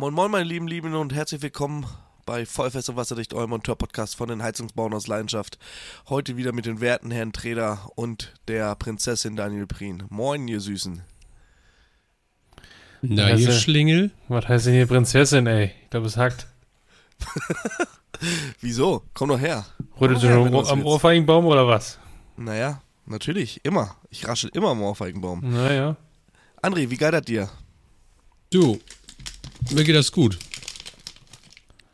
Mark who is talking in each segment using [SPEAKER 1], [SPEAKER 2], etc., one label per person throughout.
[SPEAKER 1] Moin Moin, meine lieben Lieben und herzlich willkommen bei Vollfest und Wasserdicht, eurem Monteur-Podcast von den Heizungsbauern aus Leidenschaft. Heute wieder mit den werten Herrn Treder und der Prinzessin Daniel Prien. Moin, ihr Süßen.
[SPEAKER 2] Na, ihr Schlingel.
[SPEAKER 3] Was heißt denn hier Prinzessin, ey? Ich glaube, es hackt.
[SPEAKER 1] Wieso? Komm doch her.
[SPEAKER 3] Rüttelt
[SPEAKER 1] Komm
[SPEAKER 3] du
[SPEAKER 1] du
[SPEAKER 3] am. Ohrfeigenbaum oder was?
[SPEAKER 1] Naja, natürlich, immer. Ich raschel immer am Ohrfeigenbaum.
[SPEAKER 3] Naja.
[SPEAKER 1] André, wie geil das dir?
[SPEAKER 2] Du, mir geht das gut.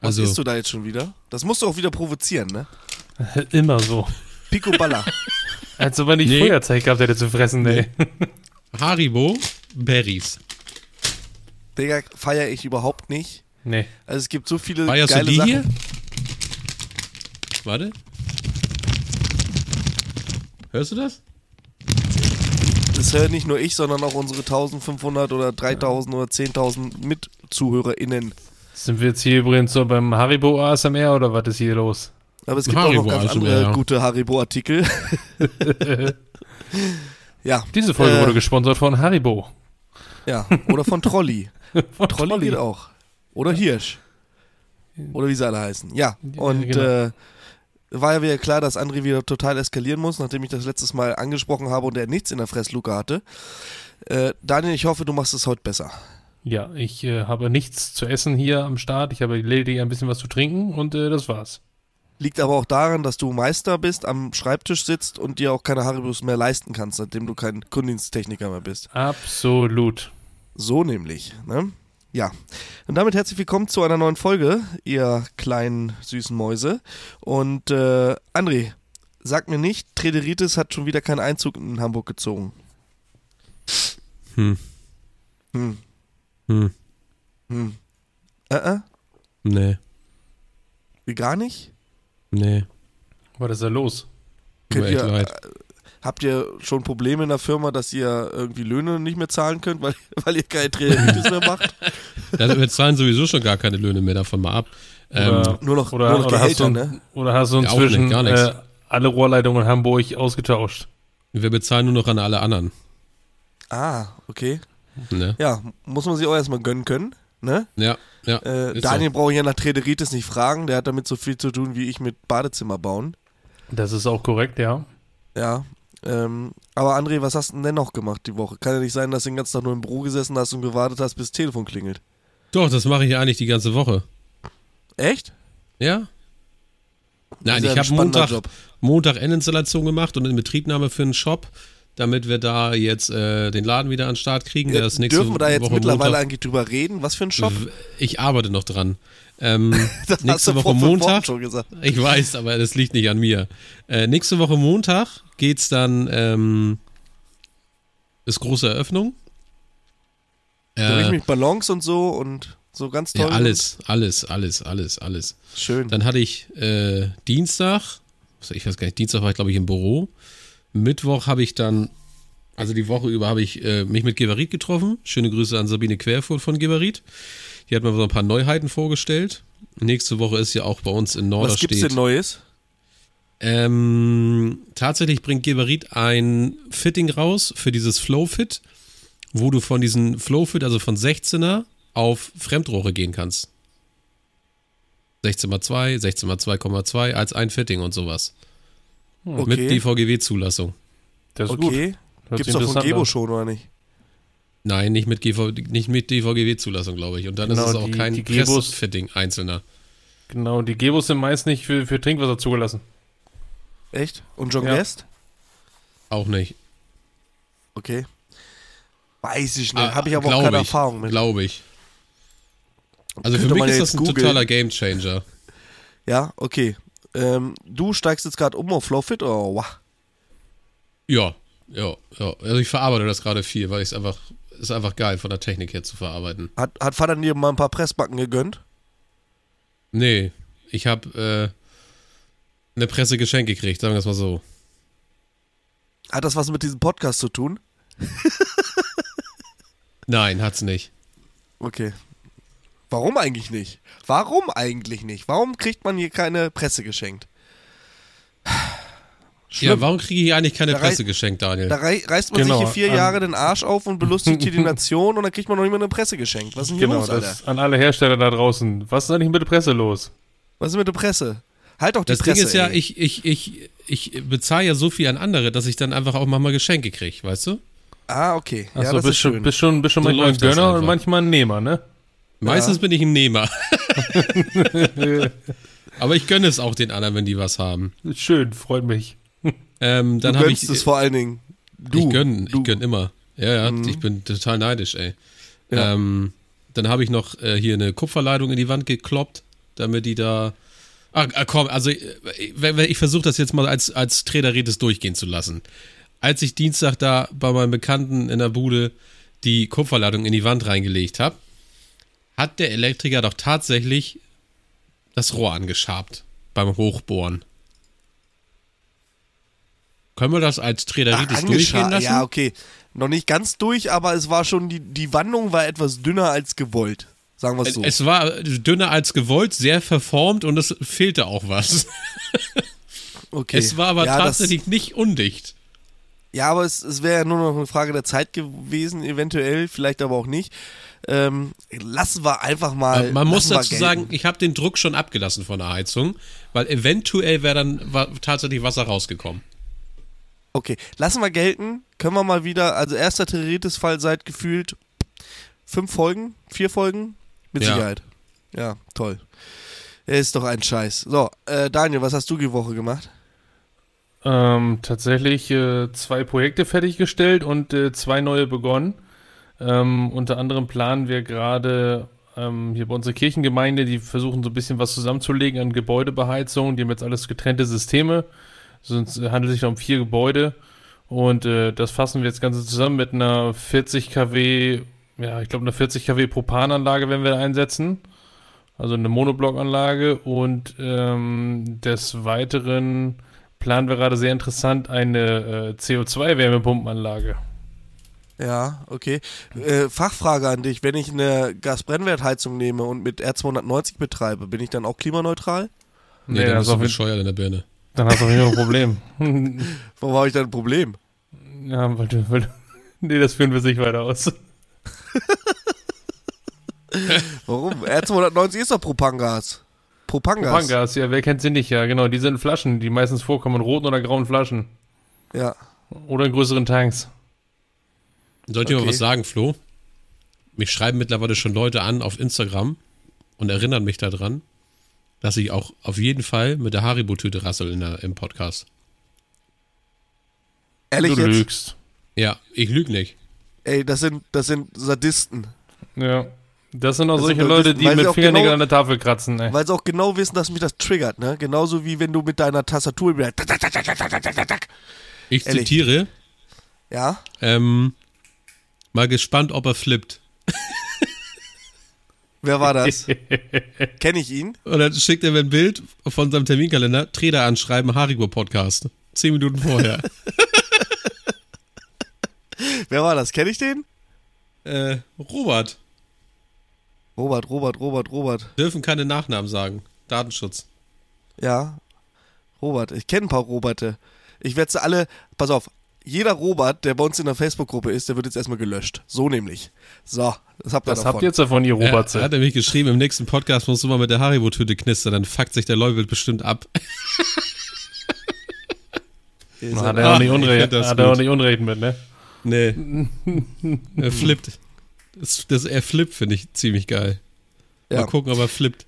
[SPEAKER 1] Was
[SPEAKER 2] Also,
[SPEAKER 1] isst du da jetzt schon wieder? Das musst du auch wieder provozieren, ne?
[SPEAKER 3] Immer so.
[SPEAKER 1] Pico Balla.
[SPEAKER 3] Als ob er nicht
[SPEAKER 2] Nee.
[SPEAKER 3] Feuerzeug gehabt hätte zu fressen, ey.
[SPEAKER 2] Haribo Berries.
[SPEAKER 1] Digga, feiere ich überhaupt nicht.
[SPEAKER 3] Nee.
[SPEAKER 1] Also es gibt so viele
[SPEAKER 2] Feierst du
[SPEAKER 1] geile
[SPEAKER 2] die
[SPEAKER 1] Sachen.
[SPEAKER 2] hier? Warte. Hörst du das?
[SPEAKER 1] Das hören nicht nur ich, sondern auch unsere 1500 oder 3000 oder 10.000 MitzuhörerInnen.
[SPEAKER 3] Sind wir jetzt hier übrigens so beim Haribo ASMR oder was ist hier los?
[SPEAKER 1] Aber es gibt
[SPEAKER 2] Haribo
[SPEAKER 1] auch noch ganz
[SPEAKER 2] also,
[SPEAKER 1] andere
[SPEAKER 2] ja.
[SPEAKER 1] gute Haribo-Artikel. ja,
[SPEAKER 3] Diese Folge
[SPEAKER 1] Äh.
[SPEAKER 3] wurde gesponsert von Haribo.
[SPEAKER 1] ja. Oder von Trolli.
[SPEAKER 3] Von
[SPEAKER 1] Trolli geht auch. Oder Hirsch. Oder wie sie alle heißen. Ja, und
[SPEAKER 3] genau.
[SPEAKER 1] äh, war ja wieder klar, dass André wieder total eskalieren muss, nachdem ich das letztes Mal angesprochen habe und er nichts in der Fressluke hatte. Äh, Daniel, ich hoffe, du machst es heute besser.
[SPEAKER 3] Ja, ich äh, habe nichts zu essen hier am Start. Ich habe lediglich ein bisschen was zu trinken und äh, das war's.
[SPEAKER 1] Liegt aber auch daran, dass du Meister bist, am Schreibtisch sitzt und dir auch keine Haribus mehr leisten kannst, seitdem du kein Kundendiensttechniker mehr bist.
[SPEAKER 3] Absolut.
[SPEAKER 1] So nämlich, ne? Ja. Und damit herzlich willkommen zu einer neuen Folge, ihr kleinen süßen Mäuse. Und äh, André, sag mir nicht, Trederitis hat schon wieder keinen Einzug in Hamburg gezogen.
[SPEAKER 2] Hm.
[SPEAKER 1] Hm.
[SPEAKER 2] Hm.
[SPEAKER 1] Hm. Äh, äh?
[SPEAKER 2] Nee.
[SPEAKER 1] Wie gar nicht?
[SPEAKER 2] Nee.
[SPEAKER 3] Was ist da los?
[SPEAKER 2] Echt
[SPEAKER 1] ihr,
[SPEAKER 2] leid.
[SPEAKER 1] äh, habt ihr schon Probleme in der Firma, dass ihr irgendwie Löhne nicht mehr zahlen könnt, weil, weil ihr keine Trederitis mehr macht?
[SPEAKER 2] Also, wir zahlen sowieso schon gar keine Löhne mehr davon mal ab. Ähm,
[SPEAKER 3] Oder-
[SPEAKER 1] Nur noch,
[SPEAKER 3] Oder,
[SPEAKER 1] nur noch
[SPEAKER 3] oder, hast
[SPEAKER 1] Gehälter,
[SPEAKER 3] du,
[SPEAKER 1] ne?
[SPEAKER 3] oder hast du
[SPEAKER 2] Ja,
[SPEAKER 3] inzwischen
[SPEAKER 2] nicht, gar nichts.
[SPEAKER 3] äh, alle Rohrleitungen in Hamburg ausgetauscht?
[SPEAKER 2] wir bezahlen nur noch an alle anderen.
[SPEAKER 1] Ah, okay.
[SPEAKER 2] Ne?
[SPEAKER 1] Ja, muss man sich auch erstmal gönnen können, ne?
[SPEAKER 2] Ja, ja.
[SPEAKER 1] Äh, Daniel brauche ich ja nach Trederitis nicht fragen, der hat damit so viel zu tun wie ich mit Badezimmer bauen.
[SPEAKER 3] Das ist auch korrekt, ja.
[SPEAKER 1] Ja. Ähm, aber André, was hast du denn noch gemacht die Woche? Kann ja nicht sein, dass du den ganzen Tag nur im Büro gesessen hast und gewartet hast, bis das Telefon klingelt.
[SPEAKER 2] so. Doch, das mache ich eigentlich die ganze Woche.
[SPEAKER 1] Echt?
[SPEAKER 2] Ja? Nein, ich habe Montag,
[SPEAKER 1] Job.
[SPEAKER 2] Montag Endinstallation gemacht und in Betriebnahme für einen Shop, damit wir da jetzt äh, den Laden wieder an den Start kriegen. Der ist nächste
[SPEAKER 1] Dürfen wir da jetzt
[SPEAKER 2] Woche
[SPEAKER 1] mittlerweile
[SPEAKER 2] Montag.
[SPEAKER 1] eigentlich drüber reden? Was für ein Shop?
[SPEAKER 2] Ich arbeite noch dran. Ähm,
[SPEAKER 1] Das
[SPEAKER 2] nächste Woche Montag. Ich weiß, aber das liegt nicht an mir. Äh, nächste Woche Montag geht's dann, ähm, ist große Eröffnung.
[SPEAKER 1] So
[SPEAKER 2] Äh,
[SPEAKER 1] richtig mit Ballons und so und so ganz toll.
[SPEAKER 2] ja, alles, alles, alles, alles, alles.
[SPEAKER 1] Schön.
[SPEAKER 2] Dann hatte ich äh, Dienstag, ich weiß gar nicht, Dienstag war ich glaube ich im Büro. Mittwoch habe ich dann, also die Woche über habe ich äh, mich mit Geberit getroffen. Schöne Grüße an Sabine Querfurt von Geberit. Die hat mir so ein paar Neuheiten vorgestellt. Nächste Woche ist ja auch bei uns in
[SPEAKER 1] Was
[SPEAKER 2] Norderstedt.
[SPEAKER 1] gibt's denn Neues?
[SPEAKER 2] Ähm, tatsächlich bringt Geberit ein Fitting raus für dieses Flow-Fit, wo du von diesem Flow-Fit, also von 16er, auf Fremdrohre gehen kannst. 16x2, 16x2,2 als ein Fitting und sowas. Mit
[SPEAKER 1] Okay.
[SPEAKER 2] DVGW-Zulassung.
[SPEAKER 3] Das ist gut.
[SPEAKER 1] Okay.
[SPEAKER 3] Hört
[SPEAKER 1] Gibt's
[SPEAKER 3] sich
[SPEAKER 1] doch von Gebo
[SPEAKER 3] an.
[SPEAKER 1] schon, oder nicht?
[SPEAKER 2] Nein, nicht mit, GV, nicht mit DVGW-Zulassung, glaube ich. Und dann
[SPEAKER 3] Genau,
[SPEAKER 2] ist es auch
[SPEAKER 3] die-
[SPEAKER 2] kein
[SPEAKER 3] die Gebos-
[SPEAKER 2] Press-Fitting einzelner.
[SPEAKER 3] Genau, die Gebos sind meist nicht für, für Trinkwasser zugelassen.
[SPEAKER 1] Echt? Und John
[SPEAKER 3] Ja.
[SPEAKER 1] Guest?
[SPEAKER 2] Auch nicht.
[SPEAKER 1] Okay. Weiß ich nicht.
[SPEAKER 2] Ah,
[SPEAKER 1] Habe ich aber auch keine
[SPEAKER 2] ich,
[SPEAKER 1] Erfahrung mit.
[SPEAKER 2] Glaube ich. Also für
[SPEAKER 1] Könnte
[SPEAKER 2] mich
[SPEAKER 1] man ja
[SPEAKER 2] ist das ein
[SPEAKER 1] googeln.
[SPEAKER 2] totaler Gamechanger.
[SPEAKER 1] Ja, okay. Ähm, du steigst jetzt gerade um auf Flowfit oder wow.
[SPEAKER 2] Ja, ja, ja. Also ich verarbeite das gerade viel, weil ich es einfach, ist einfach geil von der Technik her zu verarbeiten.
[SPEAKER 1] Hat, hat Vater dir mal ein paar Pressbacken gegönnt?
[SPEAKER 2] Nee, ich habe äh, eine Presse geschenkt gekriegt, sagen wir es mal so.
[SPEAKER 1] Hat das was mit diesem Podcast zu tun?
[SPEAKER 2] Nein, hat's nicht.
[SPEAKER 1] Okay. Warum eigentlich nicht? Warum eigentlich nicht? Warum kriegt man hier keine Presse geschenkt?
[SPEAKER 2] Ja, warum kriege ich hier eigentlich keine
[SPEAKER 1] Da
[SPEAKER 2] Presse geschenkt, Daniel?
[SPEAKER 1] Da rei reißt man
[SPEAKER 3] Genau,
[SPEAKER 1] sich hier vier
[SPEAKER 3] ähm,
[SPEAKER 1] Jahre den Arsch auf und belustigt hier die Nation und dann kriegt man noch nicht mal eine Presse geschenkt. Was ist denn hier
[SPEAKER 3] Genau,
[SPEAKER 1] los, Alter?
[SPEAKER 3] das an alle Hersteller da draußen. Was ist eigentlich mit der Presse los?
[SPEAKER 1] Was ist mit der Presse? Halt doch die
[SPEAKER 2] Das
[SPEAKER 1] Presse.
[SPEAKER 2] Ding ist ja,
[SPEAKER 1] ey.
[SPEAKER 2] ich, ich, ich, ich bezahle ja so viel an andere, dass ich dann einfach auch manchmal Geschenke kriege, weißt du?
[SPEAKER 1] Ah, okay. ja,
[SPEAKER 3] Achso,
[SPEAKER 1] das
[SPEAKER 3] bist,
[SPEAKER 1] ist
[SPEAKER 3] schon, bist schon, bist schon
[SPEAKER 2] So
[SPEAKER 3] manchmal ein
[SPEAKER 2] das
[SPEAKER 3] Gönner und manchmal ein Nehmer, ne?
[SPEAKER 2] Meistens bin ich ein Nehmer. Aber ich gönne es auch den anderen, wenn die was haben.
[SPEAKER 3] Schön, freut mich.
[SPEAKER 2] Ähm, dann
[SPEAKER 1] du
[SPEAKER 2] habe
[SPEAKER 1] gönnst
[SPEAKER 2] ich.
[SPEAKER 1] es vor allen Dingen. Du.
[SPEAKER 2] ich gönne, ich gönn immer. Ja, ja, ich bin total neidisch, ey.
[SPEAKER 1] Ja.
[SPEAKER 2] Ähm, dann habe ich noch äh, hier eine Kupferleitung in die Wand gekloppt, damit die da. Ah, ah, komm, also äh, wenn- ich versuche das jetzt mal als, als Träderredes durchgehen zu lassen. Als ich Dienstag da bei meinem Bekannten in der Bude die Kupferleitung in die Wand reingelegt habe, hat der Elektriker doch tatsächlich das Rohr angeschabt beim Hochbohren. Können wir das als
[SPEAKER 1] Ach,
[SPEAKER 2] Träderredes
[SPEAKER 1] angescha-
[SPEAKER 2] durchgehen lassen?
[SPEAKER 1] Ja, okay. Noch nicht ganz durch, aber es war schon, die, die Wandlung war etwas dünner als gewollt. Sagen wir es so.
[SPEAKER 2] Es war dünner als gewollt, sehr verformt und es fehlte auch was.
[SPEAKER 1] okay.
[SPEAKER 2] Es war aber
[SPEAKER 1] ja,
[SPEAKER 2] tatsächlich nicht undicht.
[SPEAKER 1] Ja, aber es, es wäre ja nur noch eine Frage der Zeit gewesen, eventuell, vielleicht aber auch nicht. Ähm, lassen wir einfach mal.
[SPEAKER 2] Man muss dazu sagen, ich habe den Druck schon abgelassen von der Heizung, weil eventuell wäre dann wa- tatsächlich Wasser rausgekommen.
[SPEAKER 1] Okay, lassen wir gelten. Können wir mal wieder, also erster Terroritis-Fall seit gefühlt fünf Folgen, vier Folgen? Mit
[SPEAKER 2] Ja.
[SPEAKER 1] Sicherheit. Ja, toll. Er ist doch ein Scheiß. So, äh, Daniel, was hast du die Woche gemacht?
[SPEAKER 3] Ähm, tatsächlich äh, zwei Projekte fertiggestellt und äh, zwei neue begonnen. Ähm, unter anderem planen wir gerade ähm, hier bei unserer Kirchengemeinde, die versuchen so ein bisschen was zusammenzulegen an Gebäudebeheizung. Die haben jetzt alles getrennte Systeme. Sonst äh, handelt es sich um vier Gebäude. Und äh, das fassen wir jetzt Ganze zusammen mit einer 40 kW, ja, ich glaube, eine 40 kW Propananlage werden wir einsetzen. Also eine Monoblockanlage. Und ähm, des Weiteren planen wir gerade sehr interessant eine äh, CO2-Wärmepumpenanlage.
[SPEAKER 1] Ja, okay. Äh, Fachfrage an dich. Wenn ich eine Gasbrennwertheizung nehme und mit R290 betreibe, bin ich dann auch klimaneutral?
[SPEAKER 2] Nee,
[SPEAKER 3] Nee,
[SPEAKER 2] dann
[SPEAKER 3] ist
[SPEAKER 2] du bescheuert in der Birne.
[SPEAKER 3] Dann hast du auf jeden Fall ein Problem.
[SPEAKER 1] Warum habe ich dann ein Problem?
[SPEAKER 3] ja, weil du, weil du, nee, das führen wir sich weiter aus.
[SPEAKER 1] Warum? R290 ist doch Propangas. Propangas.
[SPEAKER 3] Propangas, ja, wer kennt sie nicht? Ja, genau, die sind in Flaschen, die meistens vorkommen, in roten oder grauen Flaschen.
[SPEAKER 1] Ja.
[SPEAKER 3] Oder in größeren Tanks.
[SPEAKER 2] Soll ich dir mal
[SPEAKER 1] Okay.
[SPEAKER 2] was sagen, Flo? Mich schreiben mittlerweile schon Leute an auf Instagram und erinnern mich daran, dass ich auch auf jeden Fall mit der Haribo-Tüte rassel in der, im Podcast.
[SPEAKER 1] Ehrlich
[SPEAKER 3] du
[SPEAKER 1] jetzt?
[SPEAKER 3] lügst.
[SPEAKER 2] Ja, ich lüge nicht.
[SPEAKER 1] Ey, das sind, das sind Sadisten.
[SPEAKER 3] Ja. Das sind auch
[SPEAKER 1] Das
[SPEAKER 3] solche
[SPEAKER 1] sind-
[SPEAKER 3] Leute, die mit Fingernägeln
[SPEAKER 1] genau-
[SPEAKER 3] an der Tafel kratzen, ey.
[SPEAKER 1] Weil sie auch genau wissen, dass mich das triggert, ne? Genauso wie wenn du mit deiner Tastatur.
[SPEAKER 2] Ich
[SPEAKER 1] Ehrlich.
[SPEAKER 2] zitiere,
[SPEAKER 1] Ja?
[SPEAKER 2] ähm, mal gespannt, ob er flippt.
[SPEAKER 1] Wer war das? Kenn ich ihn?
[SPEAKER 2] Und dann schickt er mir ein Bild von seinem Terminkalender, Trader anschreiben, Haribo-Podcast. Zehn Minuten vorher.
[SPEAKER 1] Wer war das? Kenn ich den?
[SPEAKER 2] äh, Robert,
[SPEAKER 1] Robert, Robert, Robert, Robert.
[SPEAKER 2] dürfen keine Nachnamen sagen. Datenschutz.
[SPEAKER 1] Ja. Robert. Ich kenne ein paar Roberte. Ich werde sie alle. Pass auf. Jeder Robert, der bei uns in der Facebook-Gruppe ist, der wird jetzt erstmal gelöscht. So nämlich. So, das habt ihr
[SPEAKER 3] Was
[SPEAKER 1] davon.
[SPEAKER 3] habt ihr jetzt davon, ihr
[SPEAKER 2] Er,
[SPEAKER 3] Robertse?
[SPEAKER 2] er hat nämlich geschrieben, im nächsten Podcast musst du mal mit der Haribo-Tüte knistern, dann fuckt sich der Leubel bestimmt ab.
[SPEAKER 3] Hat er auch nicht
[SPEAKER 2] ich
[SPEAKER 3] Unrecht,
[SPEAKER 2] das
[SPEAKER 3] hat er auch nicht Unrecht mit, ne?
[SPEAKER 2] Nee. er flippt. Das, das, er flippt, finde ich ziemlich geil.
[SPEAKER 1] Ja.
[SPEAKER 2] Mal gucken, ob er flippt.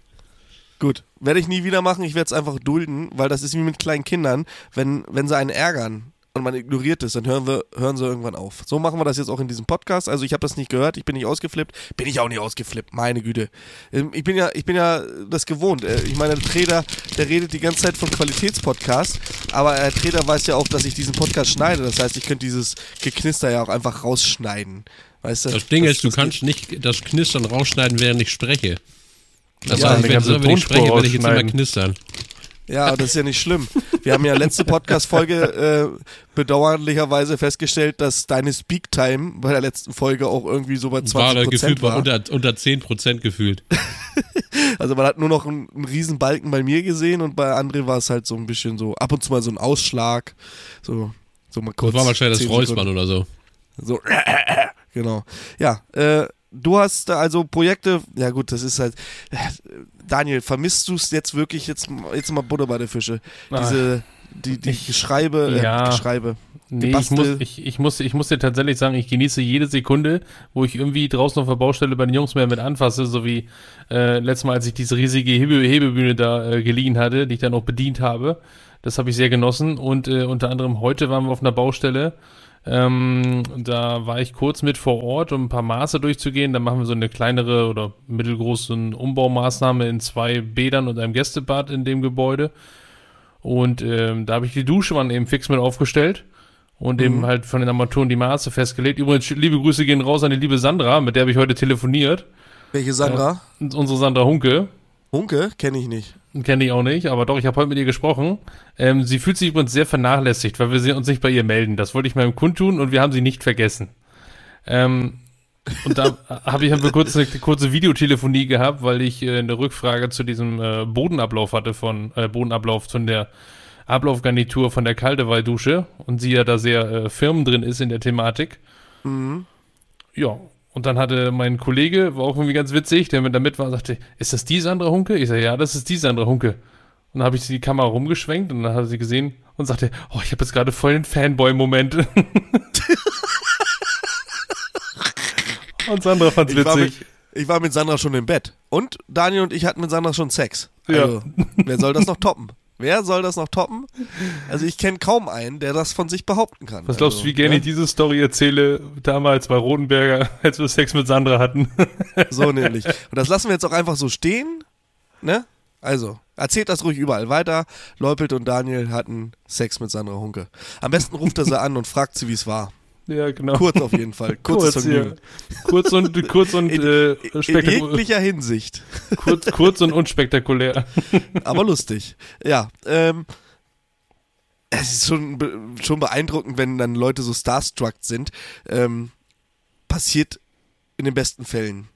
[SPEAKER 1] Gut, werde ich nie wieder machen. Ich werde es einfach dulden, weil das ist wie mit kleinen Kindern. Wenn, wenn sie einen ärgern und man ignoriert es, dann hören, wir, hören sie irgendwann auf. So machen wir das jetzt auch in diesem Podcast. Also ich habe das nicht gehört, ich bin nicht ausgeflippt. Bin ich auch nicht ausgeflippt, meine Güte. Ähm, Ich bin ja, ich bin ja das gewohnt. Äh, Ich meine, der Trader, der redet die ganze Zeit von Qualitätspodcast, aber der Trader weiß ja auch, dass ich diesen Podcast schneide. Das heißt, ich könnte dieses Geknister ja auch einfach rausschneiden. Weißt du?
[SPEAKER 2] Das Ding ist, du
[SPEAKER 1] das
[SPEAKER 2] kannst nicht das Knistern rausschneiden, während ich spreche. Das
[SPEAKER 1] Ja,
[SPEAKER 2] heißt,
[SPEAKER 1] eine
[SPEAKER 2] wenn, wenn ich spreche, werde ich jetzt immer knistern.
[SPEAKER 1] Ja, das ist ja nicht schlimm. Wir haben ja letzte Podcast-Folge äh, bedauerlicherweise festgestellt, dass deine Speak-Time bei der letzten Folge auch irgendwie so bei 20%
[SPEAKER 2] War da gefühlt
[SPEAKER 1] war.
[SPEAKER 2] unter, unter 10% gefühlt.
[SPEAKER 1] Also man hat nur noch einen, einen riesen Balken bei mir gesehen und bei André war es halt so ein bisschen so, ab und zu mal so ein Ausschlag. So, so mal kurz.
[SPEAKER 2] Das war wahrscheinlich das
[SPEAKER 1] 10
[SPEAKER 2] Räuspern oder so.
[SPEAKER 1] So, genau. Ja, äh, du hast also Projekte, ja gut, das ist halt, äh, Daniel, vermisst du es jetzt wirklich, jetzt, jetzt mal Butter bei der Fische, diese, die, die
[SPEAKER 3] Ich-
[SPEAKER 1] Geschreibe, äh,
[SPEAKER 3] ja.
[SPEAKER 1] Geschreibe.
[SPEAKER 3] Nee, ich muss, ich, ich, muss, ich muss dir tatsächlich sagen, ich genieße jede Sekunde, wo ich irgendwie draußen auf der Baustelle bei den Jungs mehr mit anfasse, so wie äh, letztes Mal, als ich diese riesige Hebe Hebebühne da äh, geliehen hatte, die ich dann auch bedient habe. Das habe ich sehr genossen und äh, unter anderem heute waren wir auf einer Baustelle. Ähm, da war ich kurz mit vor Ort, um ein paar Maße durchzugehen. Da machen wir so eine kleinere oder mittelgroße Umbaumaßnahme in zwei Bädern und einem Gästebad in dem Gebäude. Und ähm, da habe ich die Duschwanne eben fix mit aufgestellt und eben halt von den Armaturen die Maße festgelegt. Übrigens, liebe Grüße gehen raus an die liebe Sandra, mit der habe ich heute telefoniert.
[SPEAKER 1] Welche Sandra?
[SPEAKER 3] Und Unsere Sandra Hunke.
[SPEAKER 1] Hunke? Kenne ich nicht.
[SPEAKER 3] Kenne ich auch nicht, aber doch, ich habe heute mit ihr gesprochen. Ähm, sie fühlt sich übrigens sehr vernachlässigt, weil wir uns nicht bei ihr melden. Das wollte ich mal im Kundtun und wir haben sie nicht vergessen. Ähm, und da habe ich haben wir kurz eine kurze Videotelefonie gehabt, weil ich äh, eine Rückfrage zu diesem äh, Bodenablauf hatte von äh, Bodenablauf von der Ablaufgarnitur von der Kaldewalddusche und sie ja da sehr äh, firm drin ist in der Thematik. Ja, und dann hatte mein Kollege, war auch irgendwie ganz witzig, der mit da mit war, sagte, ist das die Sandra Hunke? Ich sage, ja, das ist die Sandra Hunke. Und dann habe ich die Kamera rumgeschwenkt und dann hat er sie gesehen und sagte, oh, ich habe jetzt gerade voll den Fanboy-Moment. und Sandra fand's
[SPEAKER 1] Ich war, mit,
[SPEAKER 3] witzig.
[SPEAKER 1] ich war mit Sandra schon im Bett. Und Daniel und ich hatten mit Sandra schon Sex.
[SPEAKER 3] Ja.
[SPEAKER 1] Also, wer soll das noch toppen? Wer soll das noch toppen? Also ich kenne kaum einen, der das von sich behaupten kann.
[SPEAKER 3] Was glaubst
[SPEAKER 1] also,
[SPEAKER 3] du, wie gerne
[SPEAKER 1] ja?
[SPEAKER 3] ich diese Story erzähle, damals bei Rodenberger, als wir Sex mit Sandra hatten?
[SPEAKER 1] So nämlich. Und das lassen wir jetzt auch einfach so stehen. Ne? Also, erzählt das ruhig überall weiter. Leupelt und Daniel hatten Sex mit Sandra Hunke. Am besten ruft er sie an und fragt sie, wie es war.
[SPEAKER 3] Ja, genau.
[SPEAKER 1] Kurz auf jeden Fall. Kurzes
[SPEAKER 3] Kurz,
[SPEAKER 1] Vergnügen.
[SPEAKER 3] ja. kurz und, kurz und,
[SPEAKER 1] In,
[SPEAKER 3] äh,
[SPEAKER 1] in
[SPEAKER 3] spektakulär.
[SPEAKER 1] jeglicher Hinsicht.
[SPEAKER 3] Kurz, kurz und unspektakulär.
[SPEAKER 1] Aber lustig. Ja, ähm, es ist schon, schon beeindruckend, wenn dann Leute so starstruck sind. Ähm, passiert in den besten Fällen.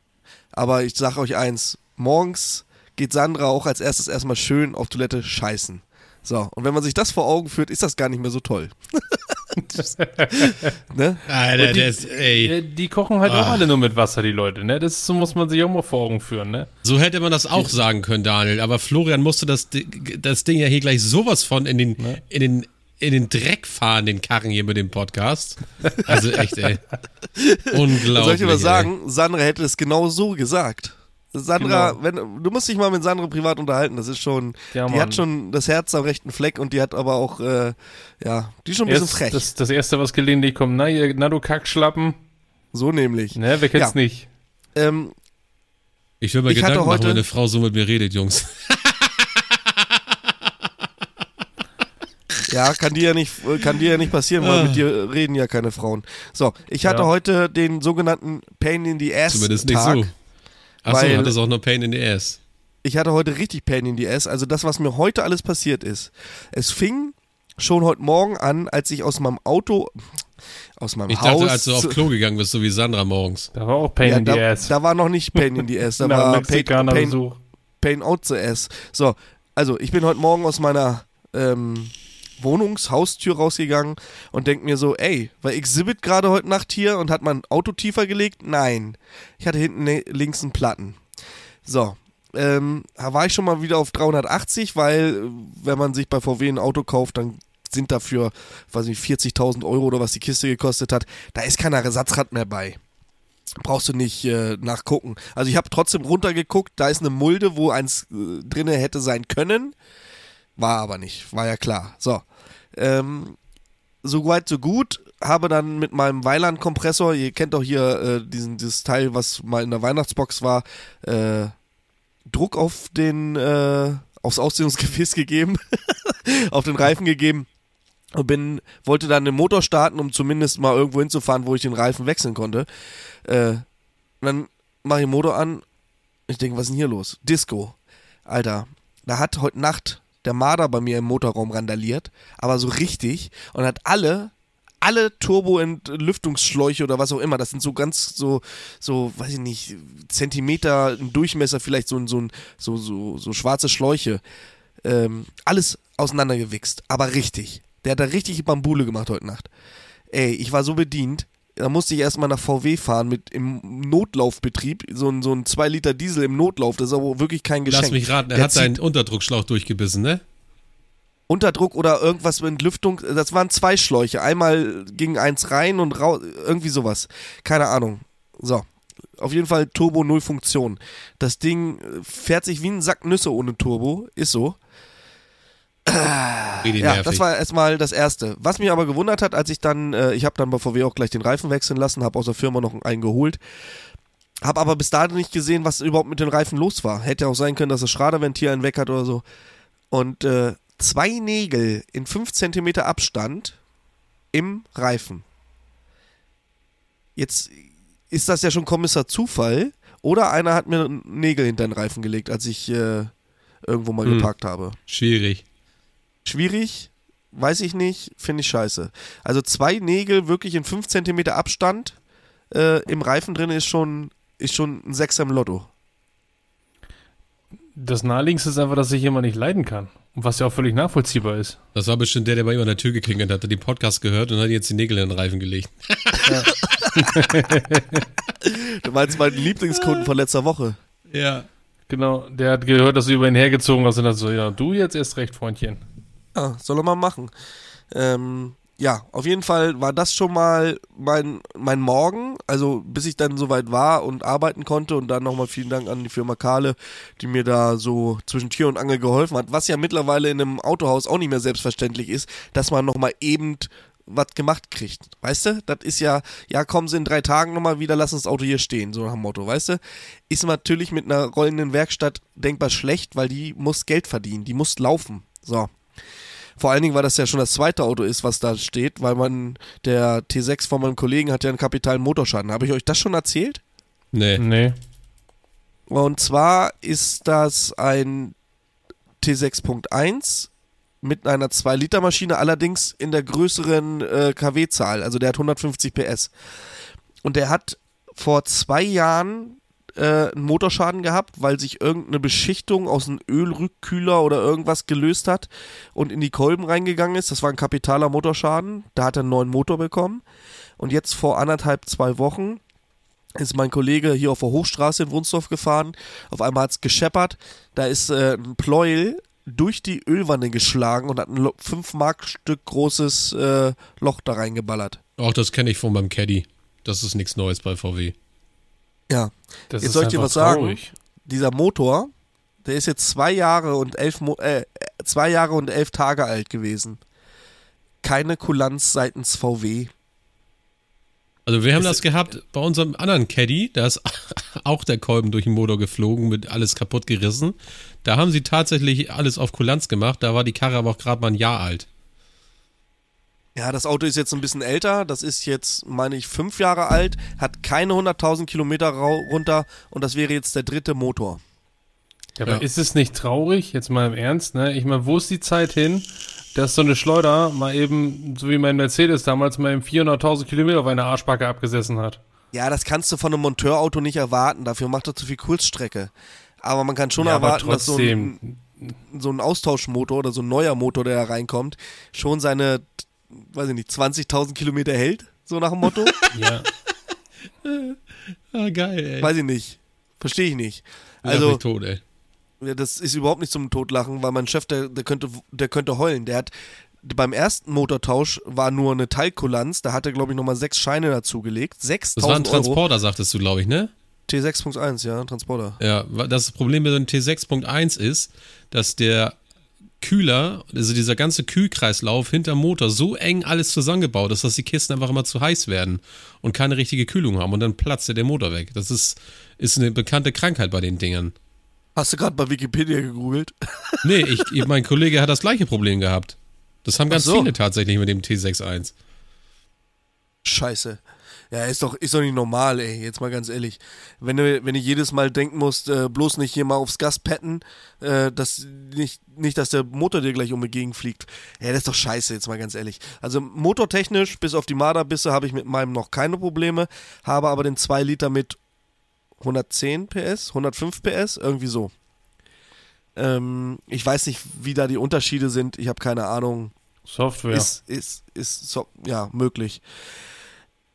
[SPEAKER 1] Aber ich sage euch eins, morgens geht Sandra auch als erstes erstmal schön auf Toilette scheißen. So, und wenn man sich das vor Augen führt, ist das gar nicht mehr so toll. ne?
[SPEAKER 2] Alter,
[SPEAKER 3] die-
[SPEAKER 2] ist, ey.
[SPEAKER 3] Ja, die kochen halt auch
[SPEAKER 2] Ah.
[SPEAKER 3] alle nur mit Wasser, die Leute, ne? Das so muss man sich auch mal vor Augen führen, ne?
[SPEAKER 2] So hätte man das auch sagen können, Daniel. Aber Florian musste das, das Ding ja hier gleich sowas von in den, in den, in den Dreck fahren, den Karren hier mit dem Podcast. Also echt, ey. Unglaublich.
[SPEAKER 1] Soll ich
[SPEAKER 2] ey.
[SPEAKER 1] sagen? Sandra hätte es genau so gesagt. Sandra,
[SPEAKER 3] Genau.
[SPEAKER 1] wenn, du musst dich mal mit Sandra privat unterhalten, das ist schon,
[SPEAKER 3] Ja,
[SPEAKER 1] die
[SPEAKER 3] Mann.
[SPEAKER 1] hat schon das Herz am rechten Fleck und die hat aber auch, äh, ja, die ist schon ein bisschen
[SPEAKER 3] Erst
[SPEAKER 1] frech.
[SPEAKER 3] Das, das erste, was gelegentlich kommt, na, ihr, na du Kackschlappen,
[SPEAKER 1] so nämlich.
[SPEAKER 3] ne? Wer kennt's
[SPEAKER 1] Ja.
[SPEAKER 3] nicht?
[SPEAKER 1] Ähm,
[SPEAKER 2] Ich will mir
[SPEAKER 1] Ich
[SPEAKER 2] Gedanken machen,
[SPEAKER 1] heute-
[SPEAKER 2] wenn eine Frau so mit mir redet, Jungs.
[SPEAKER 1] ja, kann dir ja nicht, kann dir ja nicht passieren, weil
[SPEAKER 2] Ah.
[SPEAKER 1] mit dir reden ja keine Frauen. So, ich hatte
[SPEAKER 3] Ja.
[SPEAKER 1] heute den sogenannten Pain in the Ass
[SPEAKER 2] Zumindest nicht
[SPEAKER 1] Tag.
[SPEAKER 2] so. Achso,
[SPEAKER 1] Weil-
[SPEAKER 2] hat das auch nur Pain in the Ass.
[SPEAKER 1] ich hatte heute richtig Pain in the Ass. Also das, was mir heute alles passiert ist. Es fing schon heute Morgen an, als ich aus meinem Auto, aus meinem
[SPEAKER 2] Ich
[SPEAKER 1] Haus.
[SPEAKER 2] dachte, als du auf
[SPEAKER 1] zu-
[SPEAKER 2] Klo gegangen bist, so wie Sandra morgens.
[SPEAKER 3] Da war auch Pain
[SPEAKER 1] ja,
[SPEAKER 3] in the Ass.
[SPEAKER 1] da war noch nicht Pain in the Ass, da
[SPEAKER 3] Na,
[SPEAKER 1] war Pain, Pain. Pain out the Ass. So, also ich bin heute Morgen aus meiner ähm, Wohnungshaustür rausgegangen und denk mir so, ey, war Exhibit gerade heute Nacht hier und hat mein Auto tiefer gelegt? Nein. Ich hatte hinten ne, links einen Platten. So, ähm, da war ich schon mal wieder auf 380, weil äh, wenn man sich bei VW ein Auto kauft, dann sind dafür, weiß nicht, 40.000 Euro oder was die Kiste gekostet hat, da ist kein Ersatzrad mehr bei. Brauchst du nicht äh, nachgucken. Also ich habe trotzdem runtergeguckt, da ist eine Mulde, wo eins äh, drinne hätte sein können. War aber nicht, war ja klar. So. Ähm, so weit, so gut. Habe dann mit meinem Weiland-Kompressor, ihr kennt doch hier äh, diesen, dieses Teil, was mal in der Weihnachtsbox war, äh, Druck auf den, äh, aufs Ausdehnungsgefäß gegeben, auf den Reifen gegeben und bin, wollte dann den Motor starten, um zumindest mal irgendwo hinzufahren, wo ich den Reifen wechseln konnte. Äh, dann mache ich den Motor an. Ich denke, was ist denn hier los? Disco. Alter, da hat heute Nacht der Marder bei mir im Motorraum randaliert, aber so richtig und hat alle, alle Turbo-Entlüftungsschläuche oder was auch immer, das sind so ganz so, so, weiß ich nicht, Zentimeter im Durchmesser, vielleicht so, so, so, so, so schwarze Schläuche. Ähm, alles auseinandergewichst, aber richtig. Der hat da richtig Bambule gemacht heute Nacht. Ey, ich war so bedient. Da musste ich erstmal nach VW fahren mit im Notlaufbetrieb. So ein, so ein 2 Liter Diesel im Notlauf. Das ist aber wirklich kein Geschenk.
[SPEAKER 2] Lass mich raten, er
[SPEAKER 1] Der
[SPEAKER 2] hat seinen Unterdruckschlauch durchgebissen, ne?
[SPEAKER 1] Unterdruck oder irgendwas mit Lüftung. Das waren zwei Schläuche. Einmal ging eins rein und raus. Irgendwie sowas. Keine Ahnung. So. Auf jeden Fall Turbo null Funktion. Das Ding äh, fährt sich wie ein Sack Nüsse ohne Turbo. Ist so.
[SPEAKER 2] Richtig
[SPEAKER 1] Ja, das war erstmal das Erste. Was mich aber gewundert hat, als ich dann, äh, ich habe dann bei VW auch gleich den Reifen wechseln lassen, habe aus der Firma noch einen geholt. Habe aber bis dahin nicht gesehen, was überhaupt mit den Reifen los war. Hätte auch sein können, dass das Schraderventil einen weg hat oder so. Und äh, zwei Nägel in 5 cm Abstand im Reifen. Jetzt ist das ja schon Kommissar Zufall. Oder einer hat mir Nägel hinter den Reifen gelegt, als ich äh, irgendwo mal
[SPEAKER 2] Hm.
[SPEAKER 1] geparkt habe.
[SPEAKER 2] Schwierig.
[SPEAKER 1] Schwierig, weiß ich nicht, finde ich scheiße. Also zwei Nägel wirklich in 5 cm Abstand äh, im Reifen drin ist schon, ist schon ein Sechser im Lotto.
[SPEAKER 3] Das naheliegendste ist einfach, dass sich jemand nicht leiden kann. Und was ja auch völlig nachvollziehbar ist.
[SPEAKER 2] Das war bestimmt der, der bei ihm an der Tür geklingelt hat, hat den Podcast gehört und hat jetzt die Nägel in den Reifen gelegt.
[SPEAKER 1] Du meinst meinen Lieblingskunden von letzter Woche.
[SPEAKER 2] Ja.
[SPEAKER 3] Genau, der hat gehört, dass du über ihn hergezogen hast und hat so, ja, du jetzt erst recht, Freundchen.
[SPEAKER 1] Ja, soll er mal machen. Ähm, ja, auf jeden Fall war das schon mal mein, mein Morgen, also bis ich dann soweit war und arbeiten konnte und dann nochmal vielen Dank an die Firma Kahle, die mir da so zwischen Tür und Angel geholfen hat, was ja mittlerweile in einem Autohaus auch nicht mehr selbstverständlich ist, dass man nochmal eben was gemacht kriegt. Weißt du? Das ist ja, ja, kommen sie in drei Tagen nochmal wieder, lass uns das Auto hier stehen, so nach dem Motto, weißt du? Ist natürlich mit einer rollenden Werkstatt denkbar schlecht, weil die muss Geld verdienen, die muss laufen. So. Vor allen Dingen, weil das ja schon das zweite Auto ist, was da steht, weil man, der T6 von meinem Kollegen hat ja einen kapitalen Motorschaden. Habe ich euch das schon erzählt?
[SPEAKER 2] Nee.
[SPEAKER 3] Nee.
[SPEAKER 1] Und zwar ist das ein T6.1 mit einer 2-Liter-Maschine, allerdings in der größeren äh, KW-Zahl. Also der hat 150 PS. Und der hat vor zwei Jahren äh, einen Motorschaden gehabt, weil sich irgendeine Beschichtung aus einem Ölrückkühler oder irgendwas gelöst hat und in die Kolben reingegangen ist. Das war ein kapitaler Motorschaden. Da hat er einen neuen Motor bekommen. Und jetzt vor anderthalb, zwei Wochen ist mein Kollege hier auf der Hochstraße in Wunsdorf gefahren. Auf einmal hat es gescheppert. Da ist äh, ein Pleuel durch die Ölwanne geschlagen und hat ein 5 Mark Stück großes äh, Loch da reingeballert.
[SPEAKER 2] Auch das kenne ich von meinem Caddy. Das ist nichts Neues bei VW.
[SPEAKER 1] Ja,
[SPEAKER 3] Das
[SPEAKER 1] Jetzt soll ich dir was sagen?
[SPEAKER 3] traurig.
[SPEAKER 1] dieser Motor, der ist jetzt zwei Jahre und elf Mo äh, zwei Jahre und elf Tage alt gewesen. Keine Kulanz seitens VW.
[SPEAKER 2] Also wir haben das gehabt bei unserem anderen Caddy, da ist auch der Kolben durch den Motor geflogen, mit alles kaputt gerissen. Da haben sie tatsächlich alles auf Kulanz gemacht, da war die Karre aber auch gerade mal ein Jahr alt.
[SPEAKER 1] Ja, das Auto ist jetzt ein bisschen älter. Das ist jetzt, meine ich, fünf Jahre alt, hat keine 100.000 Kilometer runter und das wäre jetzt der dritte Motor.
[SPEAKER 3] Ja, aber
[SPEAKER 2] Ja.
[SPEAKER 3] ist es nicht traurig, jetzt mal im Ernst, ne? Ich meine, wo ist die Zeit hin, dass so eine Schleuder mal eben, so wie mein Mercedes damals, mal eben 400.000 Kilometer auf einer Arschbacke abgesessen hat?
[SPEAKER 1] Ja, das kannst du von einem Monteurauto nicht erwarten. Dafür macht er zu viel Kurzstrecke. Aber man kann schon
[SPEAKER 3] Ja,
[SPEAKER 1] erwarten, dass so ein, so ein Austauschmotor oder so ein neuer Motor, der da reinkommt, schon seine, weiß ich nicht, 20.000 Kilometer hält. So nach dem Motto.
[SPEAKER 3] Ja.
[SPEAKER 2] Ah, geil, ey.
[SPEAKER 1] weiß ich nicht. Verstehe ich nicht. Also,
[SPEAKER 2] mich tot, ey.
[SPEAKER 1] Ja, das ist überhaupt nicht zum Totlachen, weil mein Chef, der, der, könnte, der könnte heulen. Der hat beim ersten Motortausch war nur eine Teilkulanz, da hat er, glaube ich, nochmal sechs Scheine dazugelegt.
[SPEAKER 2] Das war ein
[SPEAKER 1] 6000 Euro.
[SPEAKER 2] Transporter, sagtest du, glaube ich, ne?
[SPEAKER 1] T6.1, ja, Transporter.
[SPEAKER 2] Ja, das Problem mit dem T6.1 ist, dass der Kühler, also dieser ganze Kühlkreislauf hinterm Motor so eng alles zusammengebaut ist, dass die Kisten einfach immer zu heiß werden und keine richtige Kühlung haben und dann platzt ja der Motor weg. Das ist, ist eine bekannte Krankheit bei den Dingern.
[SPEAKER 1] Hast du gerade bei Wikipedia gegoogelt?
[SPEAKER 2] Nee, ich, mein Kollege hat das gleiche Problem gehabt. Das haben ganz
[SPEAKER 1] so.
[SPEAKER 2] viele tatsächlich mit dem T61.
[SPEAKER 1] Scheiße. Ja, ist doch, ist doch nicht normal, ey, jetzt mal ganz ehrlich. Wenn du, wenn du jedes Mal denken musst, äh, bloß nicht hier mal aufs Gas petten, äh, dass nicht, nicht, dass der Motor dir gleich um die Gegend fliegt. Ja, das ist doch scheiße, jetzt mal ganz ehrlich. Also motortechnisch, bis auf die Marderbisse, habe ich mit meinem noch keine Probleme, habe aber den 2 Liter mit 110 PS, 105 PS, irgendwie so. Ähm, ich weiß nicht, wie da die Unterschiede sind, ich habe keine Ahnung.
[SPEAKER 3] Software.
[SPEAKER 1] Ist, ist, ist, so, ja, möglich.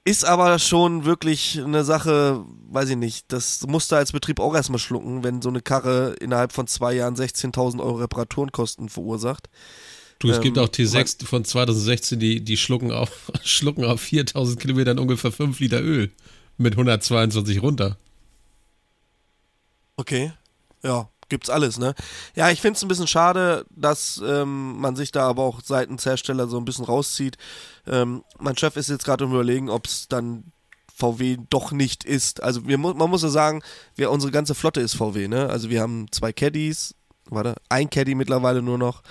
[SPEAKER 1] Ist aber schon wirklich eine Sache, weiß ich nicht, das musst du als Betrieb auch erstmal schlucken, wenn so eine Karre innerhalb von zwei Jahren 16.000 Euro Reparaturenkosten verursacht.
[SPEAKER 2] Du, es
[SPEAKER 1] Ähm,
[SPEAKER 2] gibt auch T6 von 2016, die, die schlucken auf, schlucken auf 4000 Kilometern ungefähr 5 Liter Öl mit 122 runter.
[SPEAKER 1] Okay. Ja, gibt's alles, ne? Ja, ich find's ein bisschen schade, dass ähm, man sich da aber auch seitens Hersteller so ein bisschen rauszieht. Ähm, mein Chef ist jetzt gerade am überlegen, ob's dann VW doch nicht ist. Also wir, mu- man muss ja sagen, wir, unsere ganze Flotte ist VW, ne? Also wir haben zwei Caddies, warte, ein Caddy mittlerweile nur noch,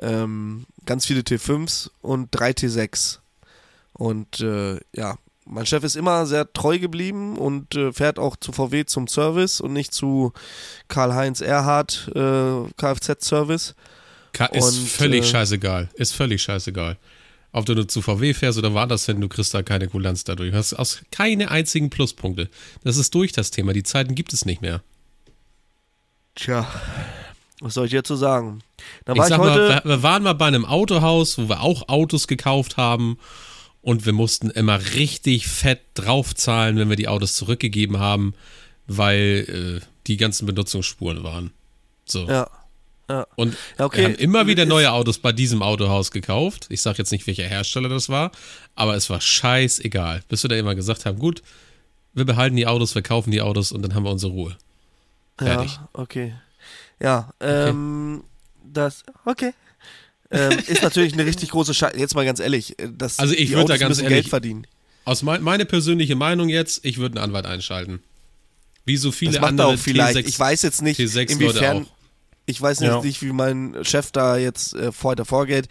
[SPEAKER 1] ähm, ganz viele T5s und drei T6. Und äh, ja, mein Chef ist immer sehr treu geblieben und äh, fährt auch zu VW zum Service und nicht zu Karl-Heinz Erhardt äh, Kfz-Service.
[SPEAKER 2] Ist
[SPEAKER 1] Und,
[SPEAKER 2] völlig
[SPEAKER 1] äh,
[SPEAKER 2] scheißegal. Ist völlig scheißegal. Ob du nur zu VW fährst oder woanders hin, du kriegst da keine Kulanz dadurch. Du hast aus keine einzigen Pluspunkte. Das ist durch das Thema. Die Zeiten gibt es nicht mehr.
[SPEAKER 1] Tja, was soll ich jetzt so sagen?
[SPEAKER 2] Ich
[SPEAKER 1] war ich,
[SPEAKER 2] sag
[SPEAKER 1] heute.
[SPEAKER 2] mal, wir, wir waren mal bei einem Autohaus, wo wir auch Autos gekauft haben und wir mussten immer richtig fett draufzahlen, wenn wir die Autos zurückgegeben haben, weil äh, die ganzen Benutzungsspuren waren. So.
[SPEAKER 1] ja, ja.
[SPEAKER 2] Und
[SPEAKER 1] Ja, okay.
[SPEAKER 2] wir haben immer wieder neue Autos bei diesem Autohaus gekauft. Ich sage jetzt nicht, welcher Hersteller das war, aber es war scheißegal. Bis wir da immer gesagt haben, gut, wir behalten die Autos, wir kaufen die Autos und dann haben wir unsere Ruhe. Fertig.
[SPEAKER 1] Ja, okay. Ja, ähm, das, okay. Ähm, ist natürlich eine richtig große Scheiße. Jetzt mal ganz ehrlich, äh, dass
[SPEAKER 2] Also ich
[SPEAKER 1] die
[SPEAKER 2] würd da
[SPEAKER 1] Autos
[SPEAKER 2] ganz
[SPEAKER 1] müssen
[SPEAKER 2] ehrlich-
[SPEAKER 1] Geld verdienen.
[SPEAKER 2] Aus mein, meine persönliche Meinung jetzt, ich würde einen Anwalt einschalten. Wie so viele
[SPEAKER 1] Das macht er
[SPEAKER 2] andere
[SPEAKER 1] auch vielleicht.
[SPEAKER 2] T6,
[SPEAKER 1] ich weiß jetzt nicht,
[SPEAKER 2] T6 Leute
[SPEAKER 1] inwiefern. Ich weiß nicht,
[SPEAKER 3] Ja.
[SPEAKER 1] nicht, wie mein Chef da jetzt äh, heute vorgeht.